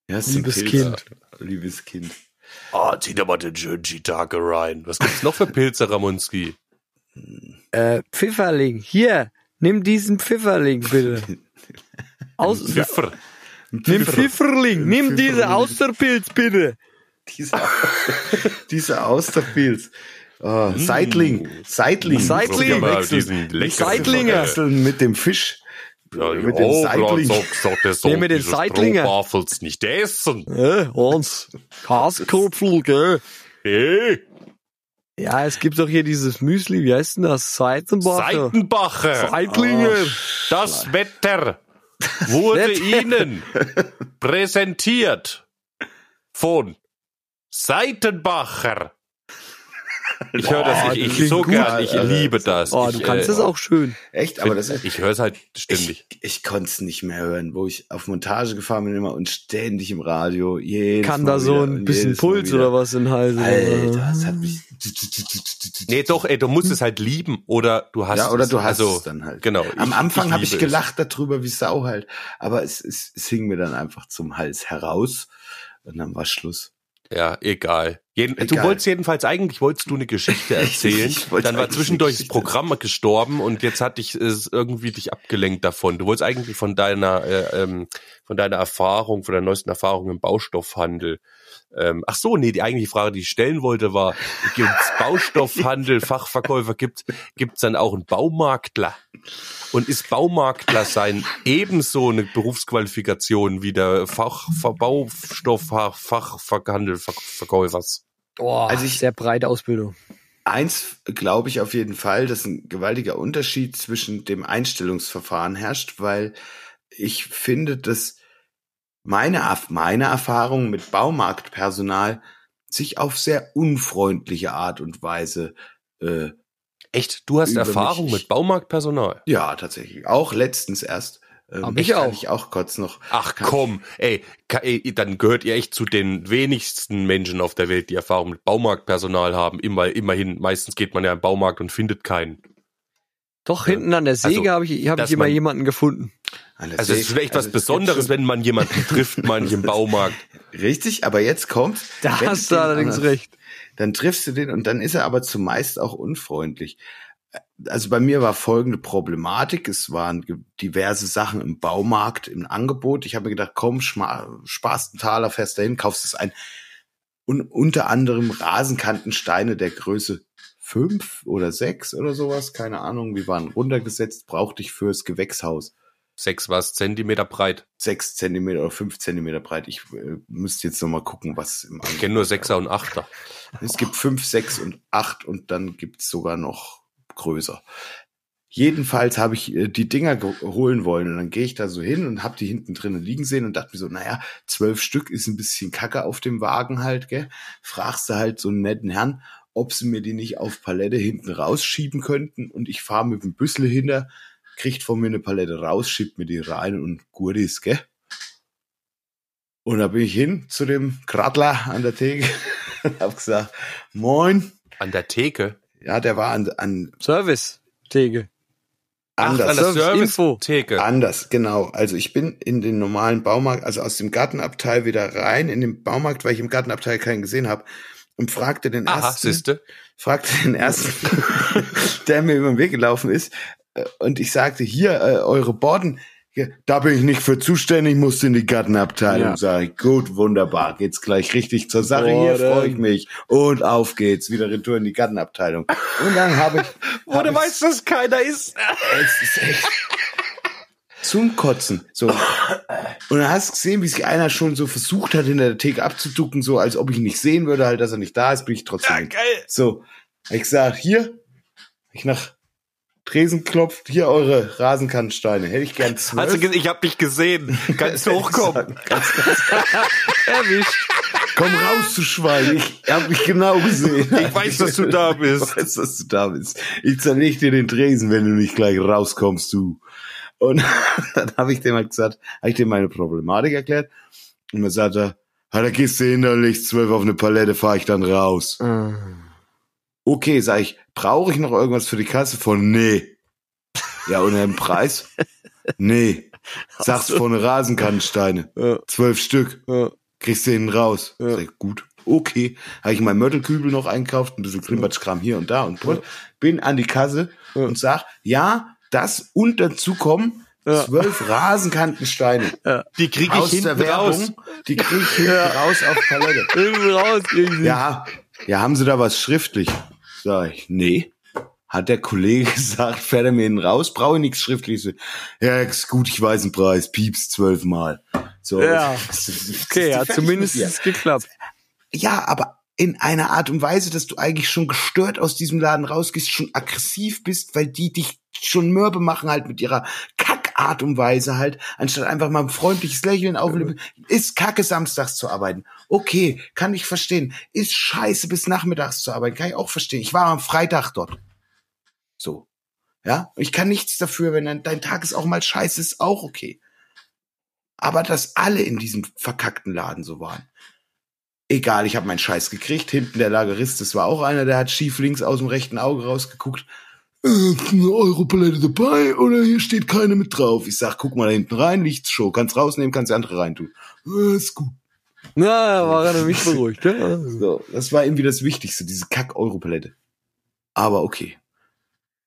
[SPEAKER 4] Ja, es ist ein
[SPEAKER 5] Liebes. Kind.
[SPEAKER 4] Liebes Kind.
[SPEAKER 1] Ah, zieh da mal den schönen Shiitake rein. Was gibt's noch für Pilze, Ramonski?
[SPEAKER 5] Äh, Pfifferling. Hier, nimm diesen Pfifferling bitte. Aus,
[SPEAKER 1] Pfiffer.
[SPEAKER 5] Nimm Pfifferling. Nimm diese. Austerpilz bitte.
[SPEAKER 4] Dieser, dieser Austerpilz. Oh, Seitling. Seitling.
[SPEAKER 5] Seitling.
[SPEAKER 1] Guck mal,
[SPEAKER 4] Wechseln.
[SPEAKER 1] diesen leckeren
[SPEAKER 5] Seitlinge.
[SPEAKER 4] Wechseln mit dem Fisch.
[SPEAKER 1] Ja,
[SPEAKER 4] mit dem
[SPEAKER 1] oh,
[SPEAKER 4] Seitling.
[SPEAKER 1] Gott, Sag, sag, der soll
[SPEAKER 5] Nee, mit den
[SPEAKER 1] diese
[SPEAKER 5] Seitlingen.
[SPEAKER 1] Strohbarfels nicht essen.
[SPEAKER 5] Äh, Hans. Kaskopfel, gell?
[SPEAKER 1] Hey,
[SPEAKER 5] Ja, es gibt doch hier dieses Müsli, wie heißt denn das? Seitenbacher.
[SPEAKER 1] Seitenbacher.
[SPEAKER 5] Seitlinger.
[SPEAKER 1] Das Wetter wurde. Ihnen präsentiert von Seitenbacher. Ich höre das, ich,
[SPEAKER 5] das
[SPEAKER 1] ich so
[SPEAKER 5] gut,
[SPEAKER 1] gern, ich liebe das.
[SPEAKER 5] Oh,
[SPEAKER 1] ich,
[SPEAKER 5] du kannst
[SPEAKER 1] äh,
[SPEAKER 5] das auch schön.
[SPEAKER 4] Echt, aber das ist.
[SPEAKER 1] Ich höre es halt ständig.
[SPEAKER 4] Ich, ich konnte es nicht mehr hören, wo ich auf Montage gefahren bin immer und ständig im Radio. Jedes
[SPEAKER 5] Kann
[SPEAKER 4] Mal
[SPEAKER 5] da so ein bisschen Puls oder was in den Hals?
[SPEAKER 4] Alter, das hat mich.
[SPEAKER 1] Nee, doch, ey, du musst es halt lieben oder du hast
[SPEAKER 4] Ja, oder
[SPEAKER 1] es.
[SPEAKER 4] du hast
[SPEAKER 1] also,
[SPEAKER 4] es dann halt.
[SPEAKER 1] Genau.
[SPEAKER 4] Am Anfang habe ich
[SPEAKER 1] liebe es.
[SPEAKER 4] gelacht darüber, wie Sau halt. Aber es, es, es hing mir dann einfach zum Hals heraus. Und dann war Schluss.
[SPEAKER 1] Ja, egal. Jeden, Du
[SPEAKER 4] Egal.
[SPEAKER 1] wolltest jedenfalls, eigentlich wolltest du eine Geschichte erzählen.
[SPEAKER 4] Ich wollte
[SPEAKER 1] dann war zwischendurch das. Programm gestorben und jetzt hat dich es irgendwie dich abgelenkt davon. Du wolltest eigentlich von deiner, äh, ähm, von deiner Erfahrung, von deiner neuesten Erfahrung im Baustoffhandel. Ähm, ach so, nee, die eigentliche Frage, die ich stellen wollte, war, gibt's Baustoffhandel, Fachverkäufer, gibt gibt's dann auch einen Baumarktler? Und ist Baumarktler sein ebenso eine Berufsqualifikation wie der Fach, Baustoff, Fachhandel, Verkäufers?
[SPEAKER 5] Oh,
[SPEAKER 4] Also ich-
[SPEAKER 5] sehr breite Ausbildung.
[SPEAKER 4] Eins glaube ich auf jeden Fall, dass ein gewaltiger Unterschied zwischen dem Einstellungsverfahren herrscht, weil ich finde, dass meine, meine Erfahrung mit Baumarktpersonal sich auf sehr unfreundliche Art und Weise, äh,
[SPEAKER 1] Echt? Du hast Erfahrung
[SPEAKER 4] mich.
[SPEAKER 1] mit Baumarktpersonal?
[SPEAKER 4] ja, tatsächlich, auch letztens erst. Ähm,
[SPEAKER 5] ich auch.
[SPEAKER 4] ich auch kurz noch.
[SPEAKER 1] Ach komm, ey, ey, dann gehört ihr echt zu den wenigsten Menschen auf der Welt, die Erfahrung mit Baumarktpersonal haben. Immer, immerhin, meistens geht man ja im Baumarkt und findet keinen.
[SPEAKER 5] Doch, hinten an der Säge
[SPEAKER 1] Also,
[SPEAKER 5] habe ich, hab ich immer
[SPEAKER 1] man-
[SPEAKER 5] jemanden gefunden.
[SPEAKER 1] Also es ist echt
[SPEAKER 4] also
[SPEAKER 1] was Besonderes, wenn man jemanden trifft, manch im Baumarkt.
[SPEAKER 4] Richtig, aber jetzt kommt.
[SPEAKER 5] Da hast
[SPEAKER 4] du
[SPEAKER 5] allerdings
[SPEAKER 4] anders-
[SPEAKER 5] recht.
[SPEAKER 4] Dann triffst du den und dann ist er aber zumeist auch unfreundlich. Also bei mir war folgende Problematik. Es waren diverse Sachen im Baumarkt im Angebot. Ich habe mir gedacht, komm, sparst einen Taler, fährst dahin, kaufst es ein. Und unter anderem Rasenkantensteine der Größe fünf oder sechs oder sowas, keine Ahnung, die waren runtergesetzt, brauchte ich fürs Gewächshaus.
[SPEAKER 1] Sechs was, Zentimeter breit.
[SPEAKER 4] Sechs Zentimeter oder fünf Zentimeter breit. Ich äh, müsste jetzt noch mal gucken, was im
[SPEAKER 1] Ich kenne nur Sechser und Achter.
[SPEAKER 4] Es gibt fünf, sechs und acht und dann gibt's sogar noch größer. Jedenfalls habe ich äh, die Dinger ge- holen wollen und dann gehe ich da so hin und habe die hinten drinnen liegen sehen und dachte mir so, naja, zwölf Stück ist ein bisschen Kacke auf dem Wagen halt, gell? Fragst du halt so einen netten Herrn, ob sie mir die nicht auf Palette hinten rausschieben könnten und ich fahre mit dem Büssel hinter, kriegt von mir eine Palette raus, schiebt mir die rein und gut ist, gell? Und da bin ich hin zu dem Kradler an der Theke und hab gesagt, moin.
[SPEAKER 1] An der Theke.
[SPEAKER 4] Ja, der war an, an
[SPEAKER 5] Service, Theke.
[SPEAKER 4] anders.
[SPEAKER 1] Ach, an der
[SPEAKER 5] Service Info.
[SPEAKER 1] Service-Theke.
[SPEAKER 4] Anders, genau. Also ich bin in den normalen Baumarkt, also aus dem Gartenabteil wieder rein in den Baumarkt, weil ich im Gartenabteil keinen gesehen habe und fragte den
[SPEAKER 1] Aha,
[SPEAKER 4] ersten,
[SPEAKER 1] siehste.
[SPEAKER 4] fragte den ersten, der mir über den Weg gelaufen ist, und ich sagte, hier, äh, eure Borden, hier, da bin ich nicht für zuständig, musste in die Gartenabteilung.
[SPEAKER 5] Ja.
[SPEAKER 4] Sag ich, gut, wunderbar, geht's gleich richtig zur Sache, hier
[SPEAKER 5] Borden.
[SPEAKER 4] freue ich mich. Und auf geht's, wieder retour in die Gartenabteilung. Und dann habe ich... hab ich-
[SPEAKER 1] weißt, dass keiner ist.
[SPEAKER 4] es ist echt zum Kotzen. So. Und dann hast du gesehen, wie sich einer schon so versucht hat, hinter der Theke abzuducken, so als ob ich ihn nicht sehen würde, halt, dass er nicht da ist, bin ich trotzdem.
[SPEAKER 1] geil.
[SPEAKER 4] So. Ich sag, hier, ich nach Tresen klopft, hier eure Rasenkannensteine. Hätte ich gern zwölf.
[SPEAKER 1] Ge- ich hab dich gesehen. Kannst du hochkommen?
[SPEAKER 4] Ganz, ganz,
[SPEAKER 5] Erwischt.
[SPEAKER 4] komm raus, du Schwein. Ich hab mich genau gesehen.
[SPEAKER 1] Ich weiß, dass du da bist.
[SPEAKER 4] Ich weiß, dass du da bist. Ich zerleg dir den Tresen, wenn du nicht gleich rauskommst, du. Und dann habe ich dem halt gesagt, habe ich dem meine Problematik erklärt. Und dann sagt er, da gehst du hinterlich, zwölf auf eine Palette, fahr ich dann raus. Okay, sag ich, brauche ich noch irgendwas für die Kasse? Von nee. Ja, und den Preis? Nee. Sagst von Rasenkannensteine.
[SPEAKER 5] Ja.
[SPEAKER 4] Zwölf Stück.
[SPEAKER 5] Ja.
[SPEAKER 4] Kriegst du hinten raus.
[SPEAKER 5] Ja.
[SPEAKER 4] Sag ich, gut. Okay. Habe ich meinen Mörtelkübel noch einkauft, ein bisschen Klimpertschkram hier und da und dort. Bin an die Kasse und sag, ja, das und dazu kommen zwölf Rasenkantensteine.
[SPEAKER 1] Die krieg ich
[SPEAKER 4] Aus
[SPEAKER 1] hinten
[SPEAKER 4] der Werbung.
[SPEAKER 1] raus.
[SPEAKER 4] Die krieg ich hinten raus auf Palette.
[SPEAKER 5] Hinten raus kriegen sie.
[SPEAKER 4] Ja, ja, haben Sie da was schriftlich? Sag ich, nee. Hat der Kollege gesagt, fährt er mir hinten raus, brauche ich nichts Schriftliches. Ja, ist gut, ich weiß den Preis, pieps zwölfmal. So,
[SPEAKER 5] Ja.
[SPEAKER 4] das- das- das-
[SPEAKER 5] Okay,
[SPEAKER 4] das-
[SPEAKER 5] zumindest
[SPEAKER 4] Ja.
[SPEAKER 5] geklappt.
[SPEAKER 4] ja, aber in einer Art und Weise, dass du eigentlich schon gestört aus diesem Laden rausgehst, schon aggressiv bist, weil die dich schon mürbe machen halt mit ihrer Kackart und Weise halt, anstatt einfach mal ein freundliches Lächeln aufleben. Ist kacke, samstags zu arbeiten. Okay, kann ich verstehen. Ist scheiße, bis nachmittags zu arbeiten. Kann ich auch verstehen. Ich war am Freitag dort. So. Ja, ich kann nichts dafür, wenn dein, dein Tag ist auch mal scheiße, ist auch okay. Aber dass alle in diesem verkackten Laden so waren. Egal, ich habe meinen Scheiß gekriegt. Hinten der Lagerist, das war auch einer, der hat schief links aus dem rechten Auge rausgeguckt. Äh, eine Europalette dabei oder hier steht keine mit drauf. Ich sag, guck mal da hinten rein, Lichtsshow. Kannst rausnehmen, kannst die andere reintun. Äh, ist gut.
[SPEAKER 5] Na, war er nämlich beruhigt. Ja.
[SPEAKER 4] So, das war irgendwie das Wichtigste, diese Kack-Europalette. Aber okay.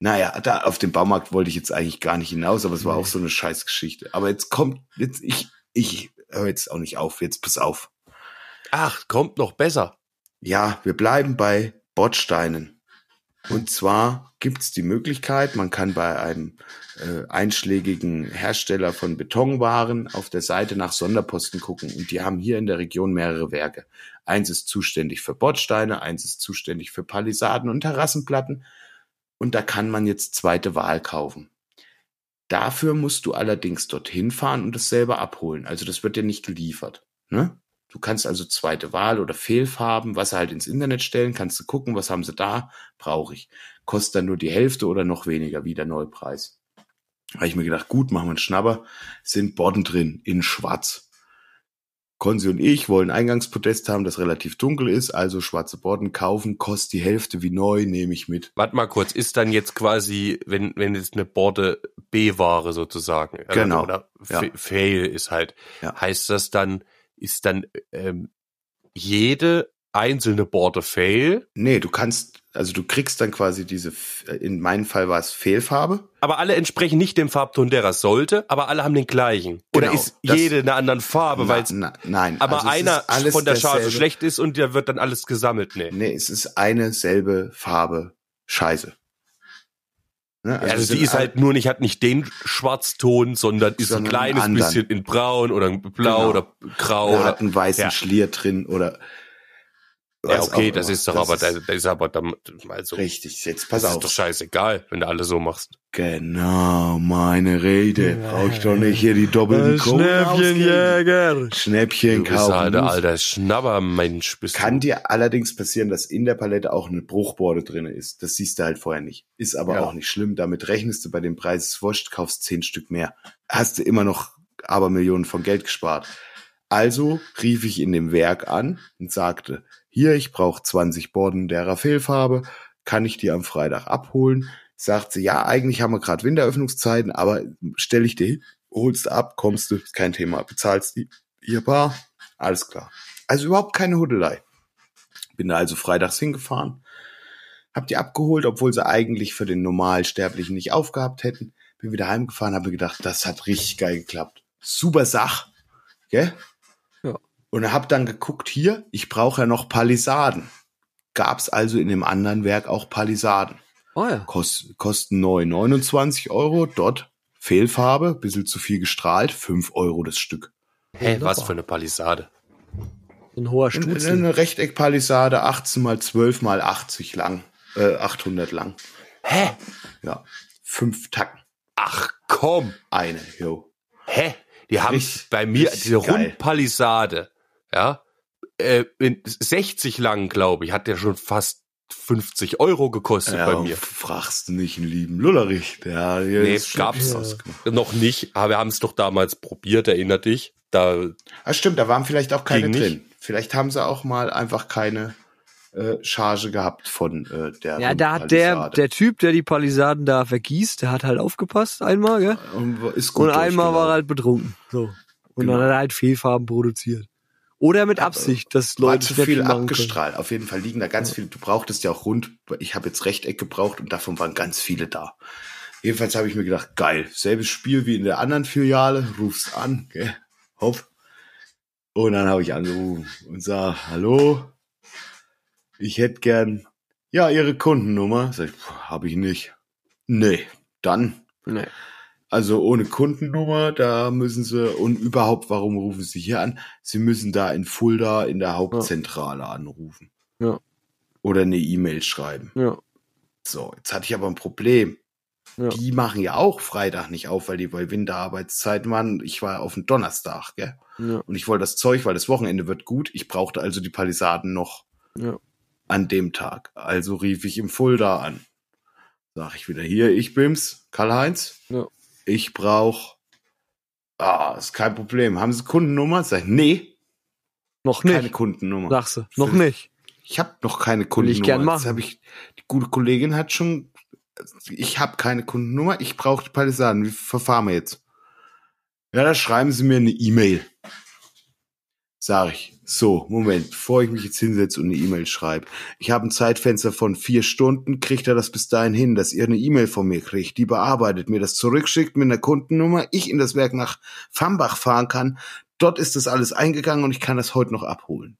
[SPEAKER 4] Naja, da auf dem Baumarkt wollte ich jetzt eigentlich gar nicht hinaus, aber es war auch so eine Scheißgeschichte. Aber jetzt kommt, jetzt, ich, ich höre jetzt auch nicht auf, jetzt pass auf.
[SPEAKER 1] Ach, kommt noch besser.
[SPEAKER 4] Ja, wir bleiben bei Bordsteinen. Und zwar gibt's die Möglichkeit, man kann bei einem äh, einschlägigen Hersteller von Betonwaren auf der Seite nach Sonderposten gucken. Und die haben hier in der Region mehrere Werke. Eins ist zuständig für Bordsteine, eins ist zuständig für Palisaden und Terrassenplatten. Und da kann man jetzt zweite Wahl kaufen. Dafür musst du allerdings dorthin fahren und das selber abholen. Also das wird dir nicht geliefert. Ne? Du kannst also zweite Wahl oder Fehlfarben, was halt ins Internet stellen, kannst du gucken, was haben sie da, brauche ich. Kostet dann nur die Hälfte oder noch weniger wie der Neupreis. Habe ich mir gedacht, gut, machen wir einen Schnapper, sind Borden drin, in schwarz. Konzi und ich wollen Eingangspodest haben, das relativ dunkel ist, also schwarze Borden kaufen, kostet die Hälfte wie neu, nehme ich mit.
[SPEAKER 1] Warte mal kurz, ist dann jetzt quasi, wenn, wenn jetzt eine Borde B-Ware sozusagen,
[SPEAKER 4] Genau,
[SPEAKER 1] oder
[SPEAKER 4] ja.
[SPEAKER 1] Fa- Fail ist halt,
[SPEAKER 4] Ja.
[SPEAKER 1] heißt das dann, ist dann ähm, jede einzelne Borde Fail,
[SPEAKER 4] Nee, du kannst, also du kriegst dann quasi diese, in meinem Fall war es Fehlfarbe.
[SPEAKER 1] aber alle entsprechen nicht dem Farbton, der er sollte, aber alle haben den gleichen. Oder
[SPEAKER 4] Genau,
[SPEAKER 1] ist jede eine andere Farbe,
[SPEAKER 4] Na,
[SPEAKER 1] weil
[SPEAKER 4] nein.
[SPEAKER 1] aber
[SPEAKER 4] also
[SPEAKER 1] einer von der Charge
[SPEAKER 4] dasselbe.
[SPEAKER 1] schlecht ist und der wird dann alles gesammelt. Nee.
[SPEAKER 4] Nee, es ist eine selbe Farbe Scheiße. Ne?
[SPEAKER 1] Also,
[SPEAKER 4] es
[SPEAKER 1] die ist halt nur nicht, hat nicht den Schwarzton, sondern ist
[SPEAKER 4] Sondern
[SPEAKER 1] ein kleines bisschen in braun oder blau
[SPEAKER 4] Genau.
[SPEAKER 1] oder grau
[SPEAKER 4] oder
[SPEAKER 1] oder
[SPEAKER 4] hat einen weißen
[SPEAKER 1] Ja.
[SPEAKER 4] Schlier drin oder
[SPEAKER 1] Ja, okay, das ist doch
[SPEAKER 4] Das
[SPEAKER 1] aber, das, das ist aber dann, also,
[SPEAKER 4] richtig. Jetzt
[SPEAKER 1] das
[SPEAKER 4] pass
[SPEAKER 1] ist
[SPEAKER 4] auf.
[SPEAKER 1] doch scheißegal, wenn du alles so machst.
[SPEAKER 4] Genau, meine Rede. Brauch ich doch nicht hier die doppelten.
[SPEAKER 5] Schnäppchenjäger.
[SPEAKER 4] Schnäppchen
[SPEAKER 1] Du bist
[SPEAKER 4] kaufen.
[SPEAKER 1] halt der
[SPEAKER 4] muss.
[SPEAKER 1] alter Schnabbermensch. Bist
[SPEAKER 4] Kann
[SPEAKER 1] du.
[SPEAKER 4] dir allerdings passieren, dass in der Palette auch eine Bruchborde drinne ist. Das siehst du halt vorher nicht. Ist aber
[SPEAKER 1] Ja.
[SPEAKER 4] auch nicht schlimm. Damit rechnest du bei dem Preis ist wurscht, kaufst zehn Stück mehr. Hast du immer noch aber Millionen von Geld gespart. Also rief ich in dem Werk an und sagte, hier, ich brauche 20 Borden der Raffelfarbe, kann ich die am Freitag abholen? Sagt sie, ja, eigentlich haben wir gerade Winteröffnungszeiten, aber stell ich dir hin, holst ab, kommst du, kein Thema, bezahlst die, ihr Bar, alles klar. Also überhaupt keine Hudelei. Bin da also freitags hingefahren. hab die abgeholt, obwohl sie eigentlich für den Normalsterblichen nicht aufgehabt hätten. Bin wieder heimgefahren, habe gedacht, das hat richtig geil geklappt. Super Sach, gell? Und hab dann geguckt, hier, ich brauche ja noch Palisaden. Gab's also in dem anderen Werk auch Palisaden.
[SPEAKER 5] Oh ja.
[SPEAKER 4] Kost, kosten neu 29 Euro, dort Fehlfarbe, bisschen zu viel gestrahlt, 5 Euro das Stück.
[SPEAKER 1] Hä, was
[SPEAKER 5] Wunderbar.
[SPEAKER 1] für eine Palisade.
[SPEAKER 5] Ein hoher
[SPEAKER 4] Eine,
[SPEAKER 5] Stutzel.
[SPEAKER 4] eine Rechteckpalisade, 18 mal 12 mal 80 lang, äh, 800 lang.
[SPEAKER 1] Hä?
[SPEAKER 4] Ja, fünf Tacken,
[SPEAKER 1] Ach komm.
[SPEAKER 4] eine, jo.
[SPEAKER 1] Hä? Die haben
[SPEAKER 4] Richtig-
[SPEAKER 1] bei mir diese
[SPEAKER 4] geil.
[SPEAKER 1] Rundpalisade, ja, äh, in 60 lang, glaube ich, hat der schon fast 50 Euro gekostet
[SPEAKER 4] Ja,
[SPEAKER 1] bei mir.
[SPEAKER 4] fragst du nicht einen lieben Lullerich, der hier
[SPEAKER 1] Nee,
[SPEAKER 4] das
[SPEAKER 1] gab's.
[SPEAKER 4] Ausgemacht.
[SPEAKER 1] Noch nicht, aber wir haben es doch damals probiert, erinner dich. Da,
[SPEAKER 4] Ah, stimmt, da waren vielleicht auch keine
[SPEAKER 1] Ging nicht.
[SPEAKER 4] drin. Vielleicht haben sie auch mal einfach keine äh, Charge gehabt von äh, der
[SPEAKER 5] Ja, da hat der, der Typ, der die Palisaden da vergießt, der hat halt aufgepasst einmal, gell?
[SPEAKER 4] Und ist gut
[SPEAKER 5] Und einmal war er halt betrunken. So. Und
[SPEAKER 4] Genau.
[SPEAKER 5] dann hat er halt Fehlfarben produziert. Oder mit Absicht, dass
[SPEAKER 4] war
[SPEAKER 5] Leute
[SPEAKER 4] zu
[SPEAKER 5] nicht
[SPEAKER 4] viel
[SPEAKER 5] machen können.
[SPEAKER 4] abgestrahlt. Auf jeden Fall liegen da ganz viele. Du brauchtest ja auch rund. Ich habe jetzt Rechteck gebraucht und davon waren ganz viele da. Jedenfalls habe ich mir gedacht, geil, selbes Spiel wie in der anderen Filiale. Ruf's an, gell? Hopp. Und dann habe ich angerufen und sag, hallo, ich hätte gern, ja, Ihre Kundennummer. Sag ich, habe ich nicht. Nee, dann
[SPEAKER 5] Nee.
[SPEAKER 4] Also ohne Kundennummer, da müssen sie, und überhaupt, warum rufen sie hier an? Sie müssen da in Fulda in der Hauptzentrale anrufen.
[SPEAKER 5] Ja.
[SPEAKER 4] Oder eine E-Mail schreiben.
[SPEAKER 5] Ja.
[SPEAKER 4] So, jetzt hatte ich aber ein Problem.
[SPEAKER 5] Ja.
[SPEAKER 4] Die machen ja auch Freitag nicht auf, weil die bei Winterarbeitszeiten waren. Ich war auf dem Donnerstag, gell?
[SPEAKER 5] Ja.
[SPEAKER 4] Und ich wollte das Zeug, weil das Wochenende wird gut. Ich brauchte also die Palisaden noch
[SPEAKER 5] Ja.
[SPEAKER 4] an dem Tag. Also rief ich im Fulda an. Sag ich wieder hier, ich bin's, Karl-Heinz.
[SPEAKER 5] Ja.
[SPEAKER 4] Ich brauch, ah, ist kein Problem. Haben Sie Kundennummer? Sag ich, nee,
[SPEAKER 5] Noch
[SPEAKER 4] keine
[SPEAKER 5] nicht.
[SPEAKER 4] Kundennummer.
[SPEAKER 5] Sagst du. Noch nicht.
[SPEAKER 4] Ich habe noch keine
[SPEAKER 5] Will
[SPEAKER 4] Kundennummer.
[SPEAKER 5] ich gern machen.
[SPEAKER 4] hab ich, die gute Kollegin hat schon, ich habe keine Kundennummer, ich brauche die Palisaden. Wie verfahren wir jetzt? Ja, da schreiben Sie mir eine E-Mail. Sag ich. So, Moment, bevor ich mich jetzt hinsetze und eine E-Mail schreibe. Ich habe ein Zeitfenster von vier Stunden, kriegt er das bis dahin hin, dass ihr eine E-Mail von mir kriegt, die bearbeitet, mir das zurückschickt mit einer Kundennummer, ich in das Werk nach Fambach fahren kann. Dort ist das alles eingegangen und ich kann das heute noch abholen.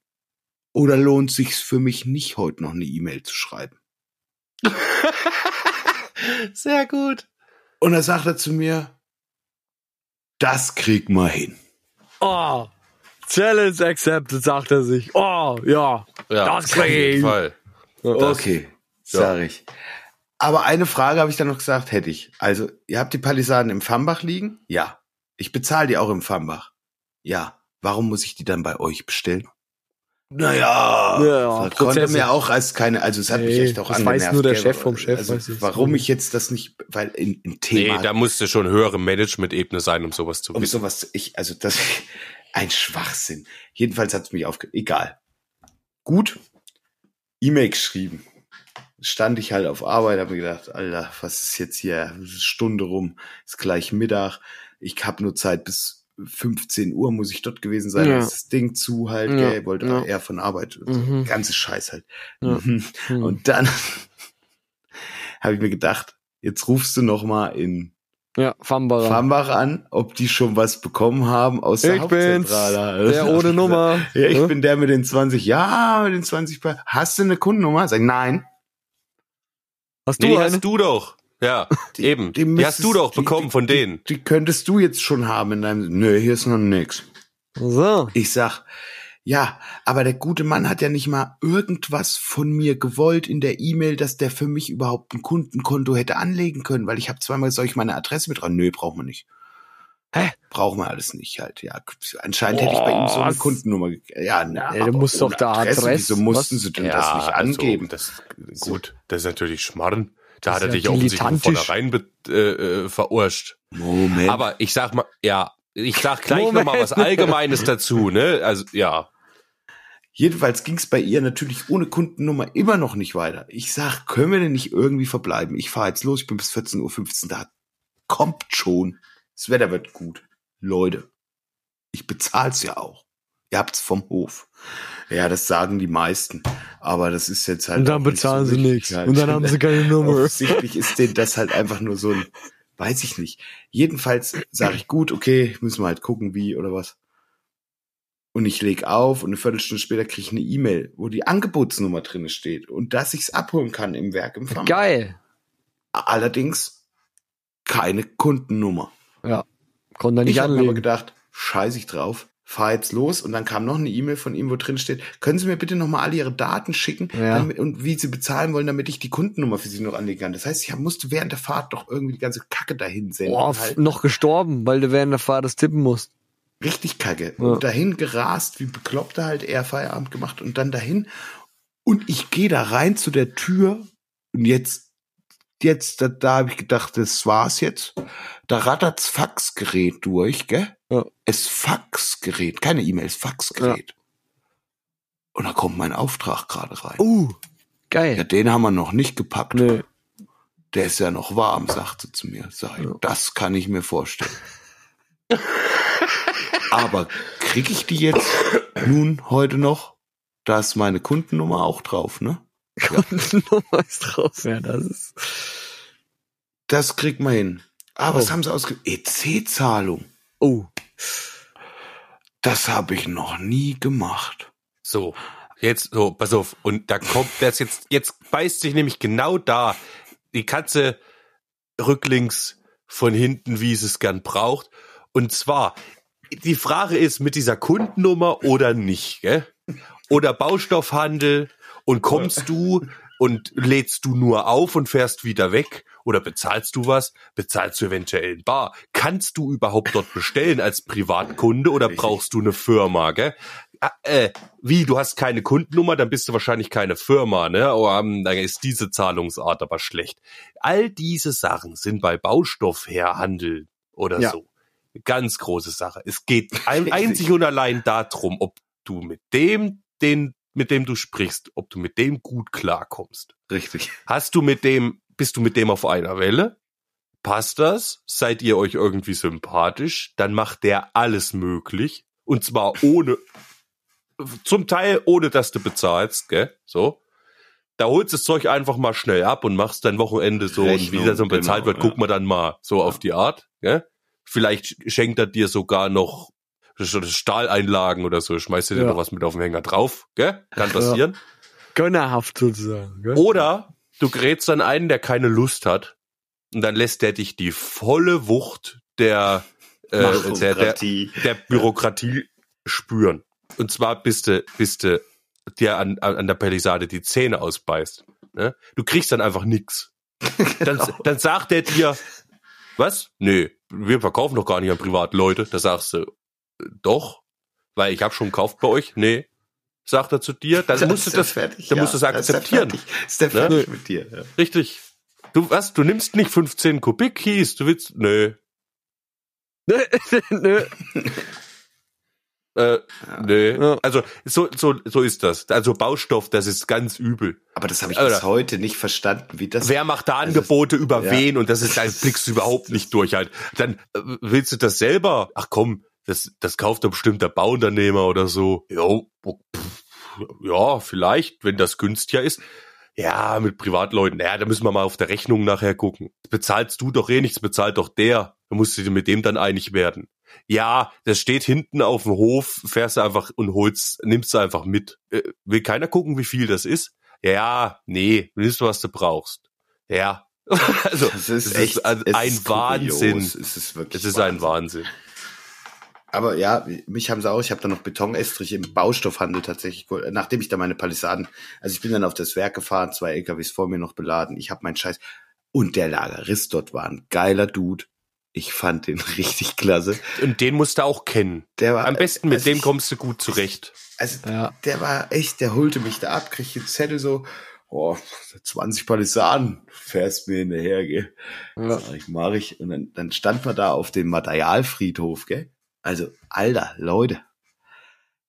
[SPEAKER 4] Oder lohnt sich's für mich nicht, heute noch eine E-Mail zu schreiben?
[SPEAKER 1] sehr gut.
[SPEAKER 4] Und da sagt er zu mir, das krieg mal hin.
[SPEAKER 5] Oh. Challenge accepted, sagt er sich. Oh, ja.
[SPEAKER 1] Ja,
[SPEAKER 5] Das
[SPEAKER 1] auf
[SPEAKER 5] krieg
[SPEAKER 1] jeden
[SPEAKER 5] ich.
[SPEAKER 1] Fall.
[SPEAKER 4] Okay,
[SPEAKER 1] Ja.
[SPEAKER 4] sag ich. Aber eine Frage habe ich dann noch gesagt, hätte ich. Also, ihr habt die Palisaden im Fambach liegen? Ja. Ich bezahle die auch im Fambach. Ja. Warum muss ich die dann bei euch bestellen? Naja,
[SPEAKER 5] Ja,
[SPEAKER 4] das konnte mir auch als keine, also es hat mich
[SPEAKER 5] Nee,
[SPEAKER 4] echt auch
[SPEAKER 5] das
[SPEAKER 4] angenervt.
[SPEAKER 5] weiß nur der
[SPEAKER 4] gell,
[SPEAKER 5] Chef vom Chef,
[SPEAKER 4] Also, warum ich jetzt das nicht, weil in, in
[SPEAKER 1] Nee,
[SPEAKER 4] Thema,
[SPEAKER 1] da musste schon höhere Management-Ebene sein, um sowas zu
[SPEAKER 4] um
[SPEAKER 1] wissen.
[SPEAKER 4] sowas, ich, also das, ein Schwachsinn. Jedenfalls hat es mich aufge, egal. Gut, E-Mail geschrieben. Stand ich halt auf Arbeit, habe mir gedacht, Alter, was ist jetzt hier? Stunde rum, ist gleich Mittag. Ich habe nur Zeit bis 15 Uhr muss ich dort gewesen sein.
[SPEAKER 5] Ja.
[SPEAKER 4] Das Ding zu halt,
[SPEAKER 5] Ja,
[SPEAKER 4] gell, wollte
[SPEAKER 5] ja.
[SPEAKER 4] eher von Arbeit.
[SPEAKER 5] Mhm.
[SPEAKER 4] Ganze Scheiß halt.
[SPEAKER 5] Ja.
[SPEAKER 4] Mhm. Und dann habe ich mir gedacht, jetzt rufst du noch mal in
[SPEAKER 5] Ja, Fambacher.
[SPEAKER 4] Fambach an, ob die schon was bekommen haben aus der
[SPEAKER 5] Ich bin's,
[SPEAKER 4] Hauptzentrale.
[SPEAKER 5] der ohne Nummer.
[SPEAKER 4] Ja, ich
[SPEAKER 5] Ja?
[SPEAKER 4] bin der mit den 20. Ja, mit den 20. Pa- Hast du eine Kundennummer? Sag ich, nein.
[SPEAKER 5] Hast du
[SPEAKER 1] Nee,
[SPEAKER 5] eine?
[SPEAKER 1] hast du doch. Ja, eben. Die,
[SPEAKER 4] müsstest-
[SPEAKER 1] hast du doch
[SPEAKER 4] die-
[SPEAKER 1] bekommen
[SPEAKER 4] die,
[SPEAKER 1] von
[SPEAKER 4] die,
[SPEAKER 1] denen.
[SPEAKER 4] Die könntest du jetzt schon haben in deinem. Nö, hier ist noch nix.
[SPEAKER 5] So.
[SPEAKER 4] Ich sag, ja, aber der gute Mann hat ja nicht mal irgendwas von mir gewollt in der E-Mail, dass der für mich überhaupt ein Kundenkonto hätte anlegen können, weil ich habe zweimal, soll ich meine Adresse mit dran? Nö, braucht man nicht. Hä? Brauchen wir alles nicht halt, ja. Anscheinend hätte ich bei ihm so eine? Kundennummer. Ja, na,
[SPEAKER 5] Ey, du
[SPEAKER 4] aber
[SPEAKER 5] musst doch da Adresse-
[SPEAKER 4] Wieso mussten
[SPEAKER 5] was?
[SPEAKER 4] sie denn das nicht angeben?
[SPEAKER 1] Also, das, gut, das ist natürlich Schmarrn. Da
[SPEAKER 5] Das
[SPEAKER 1] hat er dich
[SPEAKER 5] ja
[SPEAKER 1] offensichtlich von vornherein be- äh, äh, verarscht.
[SPEAKER 4] Moment.
[SPEAKER 1] Aber ich sag mal, ja, ich sag gleich
[SPEAKER 5] Moment.
[SPEAKER 1] noch mal was Allgemeines dazu, ne? Also, ja.
[SPEAKER 4] Jedenfalls ging's bei ihr natürlich ohne Kundennummer immer noch nicht weiter. Ich sag, können wir denn nicht irgendwie verbleiben? Ich fahre jetzt los, ich bin bis 14.15 Uhr da. Kommt schon. Das Wetter wird gut. Leute, ich bezahl's ja auch. Ihr habt's vom Hof. Ja, das sagen die meisten. Aber das ist jetzt halt.
[SPEAKER 5] Und dann bezahlen sie
[SPEAKER 4] richtig
[SPEAKER 5] nichts. Und dann haben sie keine Nummer.
[SPEAKER 4] Offensichtlich ist denen das halt einfach nur so ein, weiß ich nicht. Jedenfalls sage ich, gut, okay, müssen wir halt gucken, wie oder was. Und ich leg auf und eine Viertelstunde später kriege ich eine E-Mail, wo die Angebotsnummer drinne steht und dass ich's abholen kann im Werk im Farm.
[SPEAKER 5] Geil.
[SPEAKER 4] Allerdings keine Kundennummer.
[SPEAKER 5] Ja. Konnte er nicht
[SPEAKER 4] ich habe mir aber
[SPEAKER 5] anlegen.
[SPEAKER 4] gedacht, scheiß ich drauf, fahr jetzt los und dann kam noch eine E-Mail von ihm, wo drin steht, können Sie mir bitte nochmal alle Ihre Daten schicken
[SPEAKER 5] Ja.
[SPEAKER 4] damit, und wie Sie bezahlen wollen, damit ich die Kundennummer für Sie noch anlegen kann. Das heißt, ich musste während der Fahrt doch irgendwie die ganze Kacke dahin senden.
[SPEAKER 5] Boah,
[SPEAKER 4] halt.
[SPEAKER 5] noch gestorben, weil du während der Fahrt das tippen musst.
[SPEAKER 4] Richtig kacke.
[SPEAKER 5] Ja.
[SPEAKER 4] Und dahin gerast, wie bekloppt er halt, er Feierabend gemacht und dann dahin. Und ich gehe da rein zu der Tür und jetzt, jetzt, da, da habe ich gedacht, das war's jetzt. Da rattert's Faxgerät durch, gell?
[SPEAKER 5] Ja.
[SPEAKER 4] Es Faxgerät, keine E-Mails, Faxgerät. Und da kommt mein Auftrag gerade rein.
[SPEAKER 5] Uh,
[SPEAKER 4] Ja,
[SPEAKER 5] geil.
[SPEAKER 4] den haben wir noch nicht gepackt.
[SPEAKER 5] Nö.
[SPEAKER 4] Der ist ja noch warm, sagt sie zu mir. Sag ich, das kann ich mir vorstellen. Aber krieg ich die jetzt nun heute noch? Da ist meine Kundennummer auch drauf, ne?
[SPEAKER 5] Kundennummer ist drauf. Ja, das ist.
[SPEAKER 4] Das kriegt man hin. Aber was
[SPEAKER 5] Oh.
[SPEAKER 4] haben sie ausge... EC-Zahlung.
[SPEAKER 5] Oh.
[SPEAKER 4] Das habe ich noch nie gemacht.
[SPEAKER 1] So, jetzt, so, pass auf. Und da kommt das jetzt, jetzt beißt sich nämlich genau da die Katze rücklings von hinten, wie sie es gern braucht. Und zwar, die Frage ist mit dieser Kundennummer oder nicht, gell? Oder Baustoffhandel und kommst du und lädst du nur auf und fährst wieder weg? Oder bezahlst du was? Bezahlst du eventuell in Bar? Kannst du überhaupt dort bestellen als Privatkunde oder brauchst du eine Firma, gell? Ah, äh, wie, du hast keine Kundennummer, dann bist du wahrscheinlich keine Firma, ne? Aber ähm, dann ist diese Zahlungsart aber schlecht. All diese Sachen sind bei Baustoffherhandel oder
[SPEAKER 5] Ja.
[SPEAKER 1] so. Ganz große Sache. Es geht ein, einzig und allein darum, ob du mit dem, den, mit dem du sprichst, ob du mit dem gut klarkommst.
[SPEAKER 4] Richtig.
[SPEAKER 1] Hast du mit dem, bist du mit dem auf einer Welle? Passt das? Seid ihr euch irgendwie sympathisch? Dann macht der alles möglich. Und zwar ohne, zum Teil ohne, dass du bezahlst, gell? So. Da holst du das Zeug einfach mal schnell ab und machst dein Wochenende so
[SPEAKER 4] Rechnung,
[SPEAKER 1] und wie das so bezahlt
[SPEAKER 4] genau,
[SPEAKER 1] wird, guck mal dann mal so auf die Art, gell? Vielleicht schenkt er dir sogar noch Stahleinlagen oder so, schmeißt dir
[SPEAKER 5] Ja.
[SPEAKER 1] noch was mit auf den Hänger drauf, gell? Kann passieren.
[SPEAKER 5] Gönnerhaft sozusagen. Gell?
[SPEAKER 1] Oder du gerätst an einen, der keine Lust hat, und dann lässt der dich die volle Wucht der, äh, der, der, Bürokratie spüren. Und zwar bist du, bist du dir an, an der Palisade die Zähne ausbeißt. Ne? Du kriegst dann einfach nix. Dann,
[SPEAKER 4] Genau.
[SPEAKER 1] dann sagt er dir, was? Nee, wir verkaufen doch gar nicht an Privatleute. Da sagst du, äh, doch, weil ich habe schon gekauft bei euch. Nee, sagt er zu dir. Dann
[SPEAKER 4] Da
[SPEAKER 1] musst du das,
[SPEAKER 4] fertig,
[SPEAKER 1] dann
[SPEAKER 4] ja.
[SPEAKER 1] musst du es
[SPEAKER 4] Da ist er
[SPEAKER 1] akzeptieren.
[SPEAKER 4] fertig. Ist der
[SPEAKER 1] Ne?
[SPEAKER 4] fertig mit dir? Ja.
[SPEAKER 1] Richtig. Du was? Du nimmst nicht 15 Kubik Kies. Du willst, nö,
[SPEAKER 5] Nö.
[SPEAKER 1] äh, nö.
[SPEAKER 5] Ja.
[SPEAKER 1] Also so so so ist das. Also Baustoff, das ist ganz übel.
[SPEAKER 4] Aber das habe ich
[SPEAKER 1] Oder-
[SPEAKER 4] bis heute nicht verstanden, wie das.
[SPEAKER 1] Wer macht da
[SPEAKER 4] Also,
[SPEAKER 1] Angebote über
[SPEAKER 4] ja.
[SPEAKER 1] wen und das ist, da blickst du überhaupt nicht durch halt. Dann äh, willst du das selber? Ach komm, das, das kauft doch bestimmt der Bauunternehmer oder so. Jo, oh, ja, vielleicht, wenn das günstiger ist. Ja, mit Privatleuten, ja, da müssen wir mal auf der Rechnung nachher gucken. Bezahlst du doch eh nichts, bezahlt doch der. Da musst du dir mit dem dann einig werden. Ja, das steht hinten auf dem Hof, fährst du einfach und holst, nimmst du einfach mit. Äh, will keiner gucken, wie viel das ist? Ja, nee, du nimmst, was du brauchst. Ja. Also,
[SPEAKER 4] das ist
[SPEAKER 1] es
[SPEAKER 4] echt
[SPEAKER 1] ein,
[SPEAKER 4] es
[SPEAKER 1] ein
[SPEAKER 4] ist
[SPEAKER 1] Wahnsinn.
[SPEAKER 4] Es ist wirklich.
[SPEAKER 1] Es ist ein Wahnsinn.
[SPEAKER 4] Aber ja, mich haben sie auch, ich habe da noch Betonestriche im Baustoffhandel tatsächlich, geholt, nachdem ich da meine Palisaden, also ich bin dann auf das Werk gefahren, zwei LKWs vor mir noch beladen, ich habe meinen Scheiß und der Lagerist dort war ein geiler Dude. Ich fand den richtig klasse.
[SPEAKER 1] Und den musst du auch kennen.
[SPEAKER 4] Der war
[SPEAKER 1] Am besten mit
[SPEAKER 4] also
[SPEAKER 1] dem
[SPEAKER 4] ich-
[SPEAKER 1] kommst du gut zurecht.
[SPEAKER 4] Also
[SPEAKER 5] Ja.
[SPEAKER 4] der war echt, der holte mich da ab, krieg den Zettel so, oh, 20 Palisaden, fährst mir hinterher, gell.
[SPEAKER 5] Ja.
[SPEAKER 4] Sag ich, mach ich. Und dann, dann stand man da auf dem Materialfriedhof, gell. Also, alter, Leute,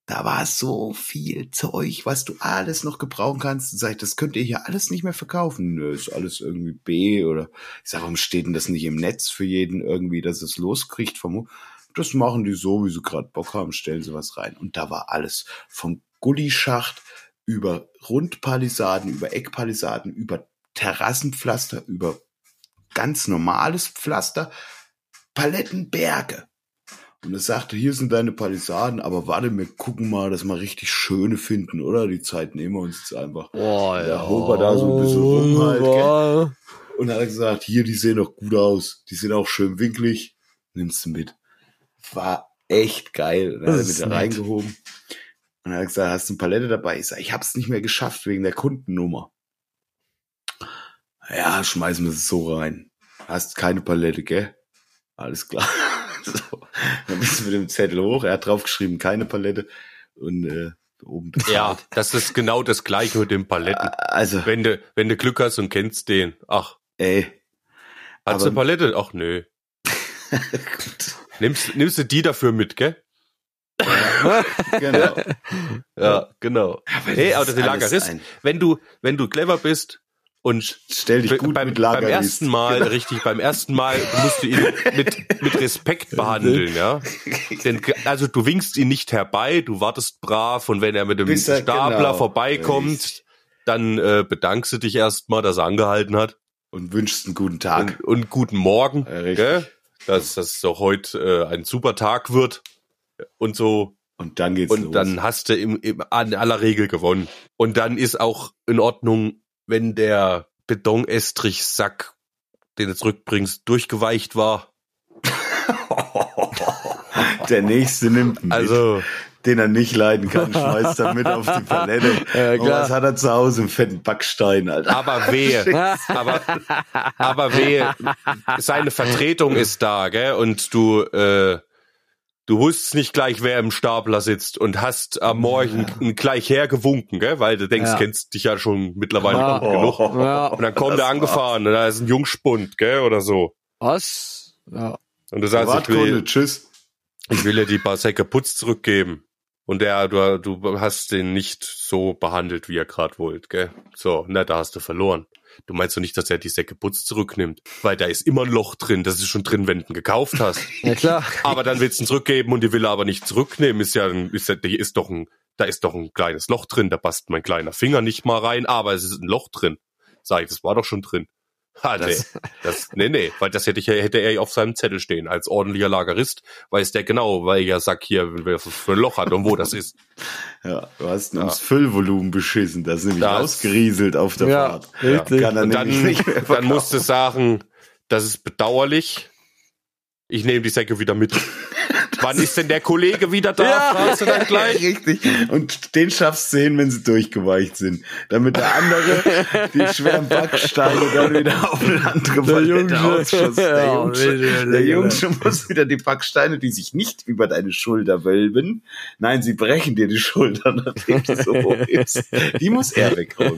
[SPEAKER 4] da war so viel Zeug, was du alles noch gebrauchen kannst. Sag ich, das könnt ihr hier alles nicht mehr verkaufen. Nö, ist alles irgendwie B oder ich sag, warum steht denn das nicht im Netz für jeden irgendwie, dass es loskriegt vom das machen die so, wie sie gerade Bock haben, stellen sie was rein. Und da war alles vom Gullischacht über Rundpalisaden, über Eckpalisaden, über Terrassenpflaster, über ganz normales Pflaster, Palettenberge. Und er sagte, hier sind deine Palisaden, aber warte, wir gucken mal, dass wir richtig schöne finden, oder? Die Zeit nehmen wir uns jetzt einfach.
[SPEAKER 5] Boah,
[SPEAKER 4] Da hob er da so ein bisschen rum halt, gell? Und er hat gesagt, hier, die sehen doch gut aus. Die sind auch schön winklig. Nimmst du mit. War echt geil. Und dann hat er mit da reingehoben. Und er hat gesagt, hast du eine Palette dabei? Ich sag, ich hab's nicht mehr geschafft wegen der Kundennummer. Ja, schmeißen wir es so rein. Hast keine Palette, gell? Alles klar. so. Dann bist du mit dem Zettel hoch. Er hat draufgeschrieben, keine Palette. Und äh, oben bezahlt.
[SPEAKER 1] Ja, das ist genau das gleiche mit den Paletten.
[SPEAKER 4] Also,
[SPEAKER 1] Wenn du, wenn du Glück hast und kennst den. Ach,
[SPEAKER 4] ey.
[SPEAKER 1] hast du
[SPEAKER 4] Aber-
[SPEAKER 1] eine Palette? Ach nö. Nimmst, nimmst du die dafür mit, gell?
[SPEAKER 4] genau.
[SPEAKER 1] Ja, genau. Nee, aber
[SPEAKER 4] das ist alles
[SPEAKER 1] Lagerist,
[SPEAKER 4] ein-
[SPEAKER 1] wenn du, wenn du clever bist und
[SPEAKER 4] Stell dich gut
[SPEAKER 1] beim,
[SPEAKER 4] mit
[SPEAKER 1] beim
[SPEAKER 4] Lagerist.
[SPEAKER 1] ersten Mal, richtig, beim ersten Mal musst du ihn mit, mit Respekt behandeln, ja. Denn, also du winkst ihn nicht herbei, du wartest brav und wenn er mit dem
[SPEAKER 4] er-
[SPEAKER 1] Stapler
[SPEAKER 4] genau.
[SPEAKER 1] vorbeikommt, dann äh, bedankst du dich erstmal, dass er angehalten hat
[SPEAKER 4] Und wünschst einen guten Tag.
[SPEAKER 1] und, und guten Morgen,
[SPEAKER 4] Ja,
[SPEAKER 1] dass das doch heute äh, ein super Tag wird und so
[SPEAKER 4] Und dann geht's
[SPEAKER 1] und
[SPEAKER 4] los.
[SPEAKER 1] dann hast du im, im, an aller Regel gewonnen. Und dann ist auch in Ordnung, wenn der Betonestrich-Sack, den du zurückbringst, durchgeweicht war.
[SPEAKER 4] der nächste nimmt einen
[SPEAKER 1] Also,
[SPEAKER 4] den er nicht leiden kann, schmeißt er mit auf die Palette.
[SPEAKER 5] Ja,
[SPEAKER 4] Und was hat er zu Hause? Einen fetten Backstein, Alter.
[SPEAKER 1] aber wehe, aber, aber wehe, seine Vertretung ist da, gell? Und du, äh, du wusstest nicht gleich, wer im Stapler sitzt und hast am Morgen gleich hergewunken, gell? Weil du denkst,
[SPEAKER 5] Ja.
[SPEAKER 1] kennst dich ja schon mittlerweile
[SPEAKER 5] Ja.
[SPEAKER 1] gut genug.
[SPEAKER 5] Ja.
[SPEAKER 1] Und dann kommt er angefahren und da ist ein Jungspund, gell? Oder so.
[SPEAKER 5] Was? Ja.
[SPEAKER 1] Und du sagst, ich will,
[SPEAKER 4] tschüss.
[SPEAKER 1] ich will dir die paar Säcke Putz zurückgeben. Und der, du, du hast den nicht so behandelt, wie er gerade wollt, gell? So, na, da hast du verloren. Du meinst doch nicht, dass er die Säcke Putz zurücknimmt, weil da ist immer ein Loch drin, das ist schon drin, wenn du ihn gekauft hast.
[SPEAKER 5] Ja, klar.
[SPEAKER 1] aber dann willst du ihn zurückgeben und die will er aber nicht zurücknehmen, ist ja, ein- ist ja, ist doch ein, da ist doch ein kleines Loch drin, da passt mein kleiner Finger nicht mal rein, aber es ist ein Loch drin. Sag ich, das war doch schon drin. Ha, nee,
[SPEAKER 4] Das-
[SPEAKER 1] das, nee, nee, weil das hätte ich, hätte er auf seinem Zettel stehen. Als ordentlicher Lagerist weiß der genau, weil er sagt hier, was das für ein Loch hat und wo das ist.
[SPEAKER 4] Ja, du hast ihn ums Füllvolumen beschissen. Das ist nämlich
[SPEAKER 1] Das-
[SPEAKER 4] ausgerieselt auf der
[SPEAKER 5] Ja,
[SPEAKER 4] Fahrt.
[SPEAKER 5] richtig.
[SPEAKER 4] Kann er
[SPEAKER 1] Und
[SPEAKER 4] nämlich
[SPEAKER 1] dann,
[SPEAKER 4] nicht mehr
[SPEAKER 1] dann musst du sagen, das ist bedauerlich. Ich nehme die Säcke wieder mit. Wann ist denn der Kollege wieder da?
[SPEAKER 5] Ja.
[SPEAKER 1] Fragst du dann gleich?
[SPEAKER 4] Richtig. Und den schaffst du sehen, wenn sie durchgeweicht sind. Damit der andere die schweren Backsteine dann wieder auf andere Palette
[SPEAKER 5] Jungsche.
[SPEAKER 4] ausschuss. Der Jungsche,
[SPEAKER 5] bitte,
[SPEAKER 4] der. Jungsche muss wieder die Backsteine, die sich nicht über deine Schulter wölben. Nein, sie brechen dir die Schulter, nachdem du so hoch hebst. Die muss er wieder.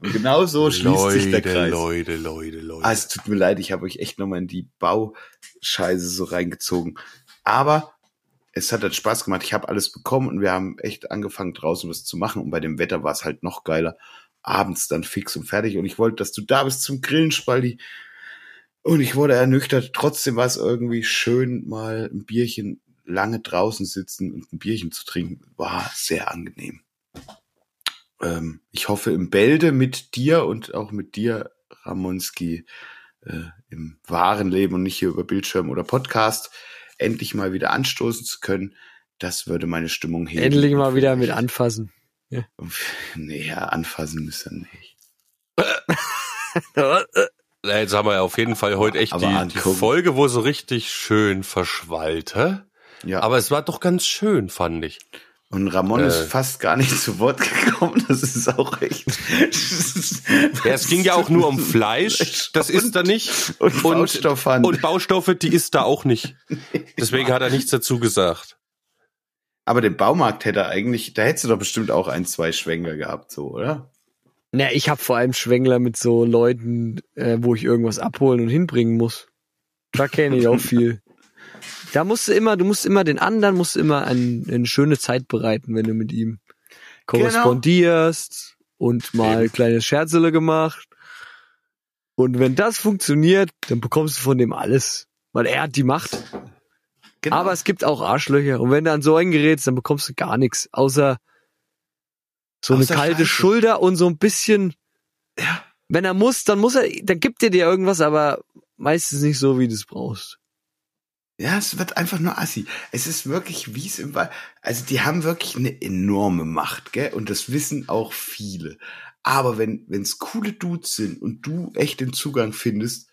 [SPEAKER 4] Und genau so schließt sich der Kreis.
[SPEAKER 1] Leute, Leute, Leute.
[SPEAKER 4] Ah, es tut mir leid, ich habe euch echt nochmal in die Bauscheiße so reingezogen. Aber es hat halt Spaß gemacht. Ich habe alles bekommen und wir haben echt angefangen, draußen was zu machen. Und bei dem Wetter war es halt noch geiler. Abends dann fix und fertig. Und ich wollte, dass du da bist zum Grillen, Spaldi. Und ich wurde ernüchtert. Trotzdem war es irgendwie schön, mal ein Bierchen lange draußen sitzen und ein Bierchen zu trinken. War sehr angenehm. Ähm, ich hoffe im Bälde mit dir und auch mit dir, Ramonski, äh, im wahren Leben und nicht hier über Bildschirm oder Podcast endlich mal wieder anstoßen zu können. Das würde meine Stimmung heben.
[SPEAKER 5] Endlich mal wieder mit anfassen.
[SPEAKER 4] Nee, ja, anfassen müsst ihr nicht.
[SPEAKER 1] Na, Jetzt haben wir ja auf jeden Fall heute echt die, die. Folge, wo so richtig schön verschwallt, hä?
[SPEAKER 4] Ja,
[SPEAKER 1] Aber es war doch ganz schön, fand ich.
[SPEAKER 4] Und Ramon
[SPEAKER 1] äh,
[SPEAKER 4] ist fast gar nicht zu Wort gekommen. Das ist auch echt.
[SPEAKER 1] Ja, es ging ja auch nur um Fleisch, das ist da nicht.
[SPEAKER 4] Und Baustoffhandel.
[SPEAKER 1] Und Baustoffe, die ist da auch nicht. Deswegen hat er nichts dazu gesagt.
[SPEAKER 4] Aber den Baumarkt hätte er eigentlich, da hättest du doch bestimmt auch ein, zwei Schwenger gehabt, so, oder?
[SPEAKER 5] Na, ich habe vor allem Schwengler mit so Leuten, äh, wo ich irgendwas abholen und hinbringen muss. Da kenne ich auch viel. Da musst du immer, du musst immer den anderen, musst immer ein, eine schöne Zeit bereiten, wenn du mit ihm korrespondierst und mal kleine Scherzele gemacht. Und wenn das funktioniert, dann bekommst du von dem alles. Weil er hat die Macht.
[SPEAKER 4] genau.
[SPEAKER 5] Aber es gibt auch Arschlöcher. Und wenn du an so einen gerätst, dann bekommst du gar nichts. Außer so eine
[SPEAKER 4] Außer
[SPEAKER 5] kalte
[SPEAKER 4] Scheiße.
[SPEAKER 5] Schulter und so ein bisschen.
[SPEAKER 4] Ja.
[SPEAKER 5] Wenn er muss, dann muss er, dann gibt er dir irgendwas, aber meistens nicht so, wie du es brauchst.
[SPEAKER 4] Ja, es wird einfach nur assi. Es ist wirklich, wie es im Wald. Also die haben wirklich eine enorme Macht, gell? Und das wissen auch viele. Aber wenn wenn's coole Dudes sind und du echt den Zugang findest,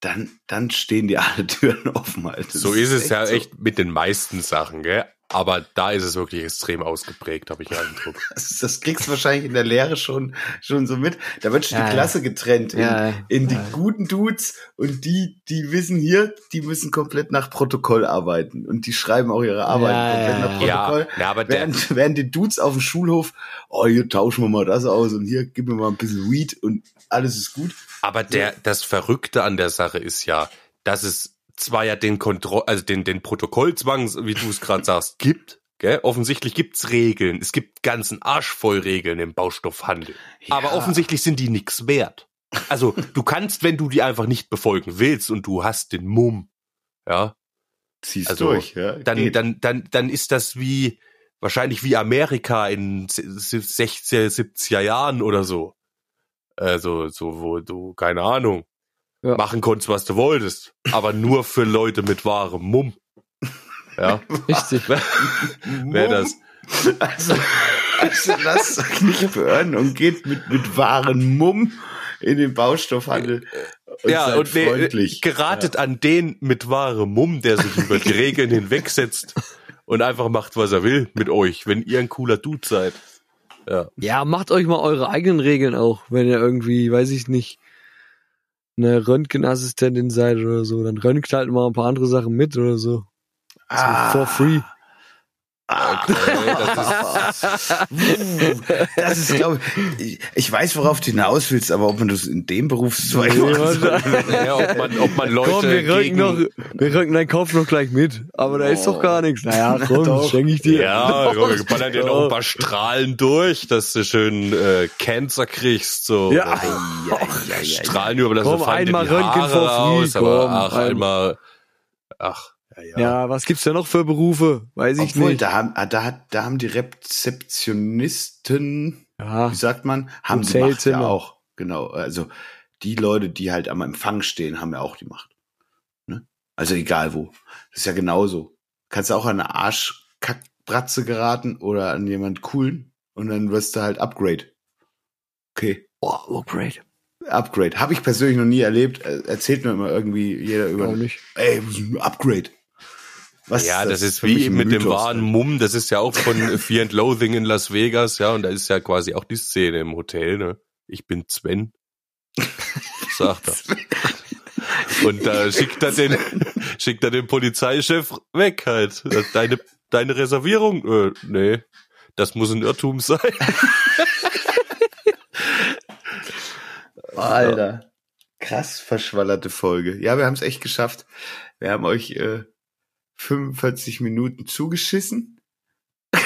[SPEAKER 4] dann dann stehen dir alle Türen offen. Alter.
[SPEAKER 1] So ist es ja
[SPEAKER 4] so.
[SPEAKER 1] echt mit den meisten Sachen, gell? Aber da ist es wirklich extrem ausgeprägt, habe ich den Eindruck.
[SPEAKER 4] Das, das kriegst du wahrscheinlich in der Lehre schon schon so mit. Da wird schon
[SPEAKER 5] Ja,
[SPEAKER 4] die. Klasse getrennt in,
[SPEAKER 5] Ja, ja.
[SPEAKER 4] in die
[SPEAKER 5] Ja.
[SPEAKER 4] guten Dudes und die die wissen hier, die müssen komplett nach Protokoll arbeiten und die schreiben auch ihre Arbeit
[SPEAKER 5] Ja,
[SPEAKER 4] komplett
[SPEAKER 5] ja,
[SPEAKER 4] nach. Protokoll.
[SPEAKER 1] Ja, aber der,
[SPEAKER 4] Während, während die Dudes auf dem Schulhof, oh, hier tauschen wir mal das aus und hier gib mir mal ein bisschen Weed und alles ist gut.
[SPEAKER 1] Aber der, das Verrückte an der Sache ist ja, dass es zwar ja den Kontroll, also den, den Protokollzwang, wie du es gerade sagst, gibt. Gell? Offensichtlich gibt's Regeln. Es gibt ganzen Arsch voll Regeln im Baustoffhandel.
[SPEAKER 4] Ja.
[SPEAKER 1] Aber offensichtlich sind die nix wert. Also du kannst, wenn du die einfach nicht befolgen willst und du hast den Mumm, ja,
[SPEAKER 4] Zieh's
[SPEAKER 1] Also,
[SPEAKER 4] durch, ja.
[SPEAKER 1] dann,
[SPEAKER 4] geht.
[SPEAKER 1] dann, dann, dann ist das wie, wahrscheinlich wie Amerika in 60er, 70er Jahren oder so. Also, so, wo du, keine Ahnung,
[SPEAKER 5] Ja.
[SPEAKER 1] machen konntest, was du wolltest. Aber nur für Leute mit wahrem Mumm. Ja,
[SPEAKER 5] Richtig.
[SPEAKER 1] wäre das.
[SPEAKER 4] Also, also lasst euch nicht beirren und geht mit, mit wahren Mumm in den Baustoffhandel. Und
[SPEAKER 1] ja,
[SPEAKER 4] seid
[SPEAKER 1] und
[SPEAKER 4] freundlich.
[SPEAKER 1] geratet an den mit wahrem Mumm, der sich über die Regeln hinwegsetzt und einfach macht, was er will mit euch, wenn ihr ein cooler Dude seid. Ja.
[SPEAKER 5] Ja, macht euch mal eure eigenen Regeln auch, wenn ihr irgendwie, weiß ich nicht, eine Röntgenassistentin seid oder so, dann röntgt halt mal ein paar andere Sachen mit oder so. So
[SPEAKER 4] Ah.
[SPEAKER 5] For free.
[SPEAKER 1] Okay, das ist,
[SPEAKER 4] Das ist, glaube ich, ich weiß, worauf du hinaus willst, aber ob man das in dem Berufszweig
[SPEAKER 5] Nee,
[SPEAKER 4] soll.
[SPEAKER 1] ja, ob man, ob man Leute
[SPEAKER 5] komm, wir
[SPEAKER 1] gegen,
[SPEAKER 5] noch, wir röntgen deinen Kopf noch gleich mit. Aber da ist doch gar nichts. Naja, komm, schenke ich dir.
[SPEAKER 1] Ja, wir ballern dir noch ein paar Strahlen durch, dass du schön äh, Cancer kriegst. So.
[SPEAKER 5] Ja.
[SPEAKER 4] Ja, ja.
[SPEAKER 1] Strahlen über das
[SPEAKER 5] Komm, einmal Röntgen free,
[SPEAKER 1] raus, aber ach,
[SPEAKER 5] ein-
[SPEAKER 1] einmal, ach, ja, ja.
[SPEAKER 5] Ja, was gibt's da noch für Berufe? Weiß ich
[SPEAKER 4] Obwohl,
[SPEAKER 5] nicht.
[SPEAKER 4] da haben, ah, da da haben die Rezeptionisten,
[SPEAKER 5] Ja,
[SPEAKER 4] wie sagt man, haben die Macht ja auch. Genau. Also die Leute, die halt am Empfang stehen, haben ja auch die Macht. Ne? Also egal wo. Das ist ja genauso. Kannst auch an eine Arschkackbratze geraten oder an jemand coolen und dann wirst du halt Upgrade. Okay.
[SPEAKER 5] oh, great.
[SPEAKER 4] Upgrade. Habe ich persönlich noch nie erlebt. Äh, Erzählt mir immer irgendwie jeder über.
[SPEAKER 5] Auch nicht.
[SPEAKER 4] Ey, Upgrade. Was
[SPEAKER 1] Ja, das, ist
[SPEAKER 4] für mich
[SPEAKER 1] wie mit dem
[SPEAKER 4] Mythos,
[SPEAKER 1] wahren
[SPEAKER 4] ne?
[SPEAKER 1] Mumm, das ist ja auch von Fear and Loathing in Las Vegas, ja, und da ist ja quasi auch die Szene im Hotel, ne? Ich bin Sven. Sagt er. Und da schickt er den, schickt er den Polizeichef weg halt. Deine, deine Reservierung? Äh, nee. Das muss ein Irrtum sein.
[SPEAKER 4] Alter. Krass verschwallerte Folge. Ja, wir haben es echt geschafft. Wir haben euch äh, 45 Minuten zugeschissen.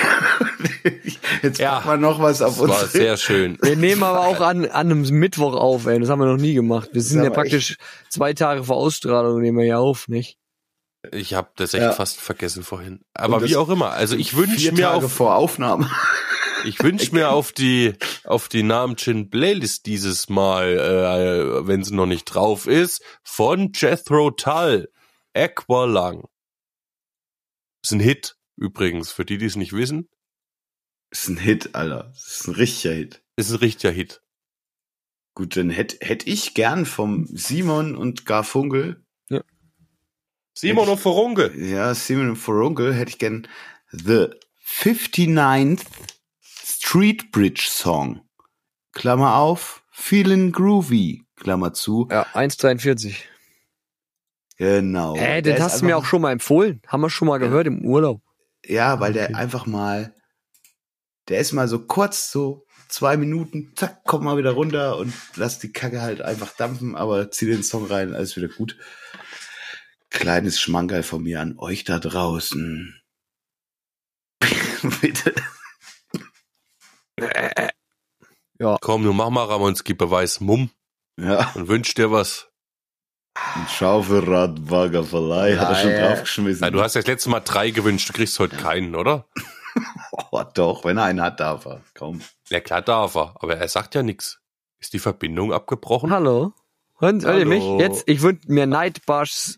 [SPEAKER 4] Jetzt
[SPEAKER 1] Ja,
[SPEAKER 4] packen wir noch was auf
[SPEAKER 1] Das war
[SPEAKER 4] uns.
[SPEAKER 1] sehr schön.
[SPEAKER 5] Wir nehmen aber auch an, an einem Mittwoch auf, ey. Das haben wir noch nie gemacht. Wir sind ja praktisch zwei Tage vor Ausstrahlung nehmen wir ja auf, nicht?
[SPEAKER 1] Ich habe das echt
[SPEAKER 4] Ja.
[SPEAKER 1] fast vergessen vorhin. Aber wie auch immer. Also ich wünsche mir
[SPEAKER 4] Tage
[SPEAKER 1] auf
[SPEAKER 4] vor Aufnahme.
[SPEAKER 1] Ich wünsche mir auf die auf die Namenschin Playlist dieses Mal, äh, wenn sie noch nicht drauf ist, von Jethro Tull, Aqualung. Ist ein Hit übrigens, für die, die es nicht wissen,
[SPEAKER 4] ist ein Hit, Alter. Ist ein richtiger Hit.
[SPEAKER 1] ist ein richtiger Hit.
[SPEAKER 4] Gut, dann hätte hätt ich gern vom Simon und Garfunkel,
[SPEAKER 1] Simon und Forunge.
[SPEAKER 4] ja, Simon und Forunkel, hätte ich gern The 59th Street Bridge Song. Klammer auf, Feelin' Groovy, Klammer zu.
[SPEAKER 5] Ja, 1,43.
[SPEAKER 4] Genau.
[SPEAKER 5] Äh,
[SPEAKER 4] Der
[SPEAKER 5] den hast du mir auch schon mal empfohlen. Haben wir schon mal gehört im Urlaub.
[SPEAKER 4] Ja, weil der
[SPEAKER 5] Okay.
[SPEAKER 4] einfach mal, der ist mal so kurz, so zwei Minuten, zack, komm mal wieder runter und lass die Kacke halt einfach dampfen, aber zieh den Song rein, alles wieder gut. Kleines Schmankerl von mir an euch da draußen. Bitte.
[SPEAKER 5] Ja.
[SPEAKER 1] Komm, du mach mal Ramonski Beweis Mumm
[SPEAKER 4] Ja.
[SPEAKER 1] und wünsch dir was.
[SPEAKER 4] Ein Schaufelradbaggerverleih hat er schon draufgeschmissen.
[SPEAKER 1] Ja, du hast ja das letzte Mal drei gewünscht, du kriegst heute keinen, oder?
[SPEAKER 4] oh, doch, wenn er einen hat, darf er. Komm.
[SPEAKER 1] Ja, klar darf er, aber er sagt ja nichts. Ist die Verbindung abgebrochen?
[SPEAKER 5] Hallo? Hören, hört ihr mich?
[SPEAKER 1] Hallo.
[SPEAKER 5] Jetzt, ich wünsche mir Nightbush,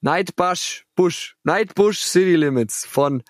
[SPEAKER 5] Nightbush, Bush, Nightbush City Limits von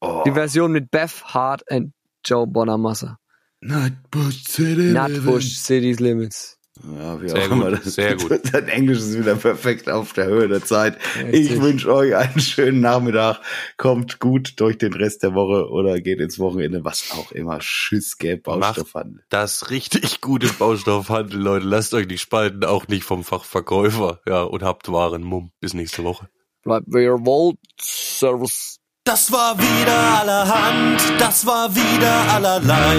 [SPEAKER 4] Oh.
[SPEAKER 5] die Version mit Beth Hart und Joe Bonamassa.
[SPEAKER 4] Nightbush City
[SPEAKER 5] Nightbush City Limits.
[SPEAKER 4] Ja, wie
[SPEAKER 1] Sehr
[SPEAKER 4] auch
[SPEAKER 1] gut,
[SPEAKER 4] immer. Das,
[SPEAKER 1] sehr gut.
[SPEAKER 4] Dein Englisch ist wieder perfekt auf der Höhe der Zeit.
[SPEAKER 5] Richtig.
[SPEAKER 4] Ich wünsche euch einen schönen Nachmittag. Kommt gut durch den Rest der Woche oder geht ins Wochenende, was auch immer. Tschüss, gell, Baustoffhandel.
[SPEAKER 1] Das richtig gute Baustoffhandel, Leute. Lasst euch nicht spalten, auch nicht vom Fachverkäufer. Ja, und habt Waren, Mumm. Bis nächste Woche.
[SPEAKER 5] Bleibt wie ihr wollt. Servus.
[SPEAKER 3] Das war wieder allerhand, das war wieder allerlei.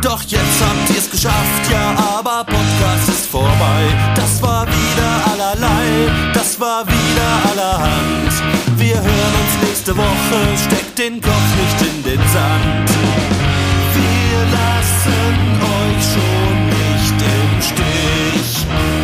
[SPEAKER 3] Doch jetzt habt ihr's geschafft, ja, aber Podcast ist vorbei. Das war wieder allerlei, das war wieder allerhand. Wir hören uns nächste Woche, steckt den Kopf nicht in den Sand. Wir lassen euch schon nicht im Stich.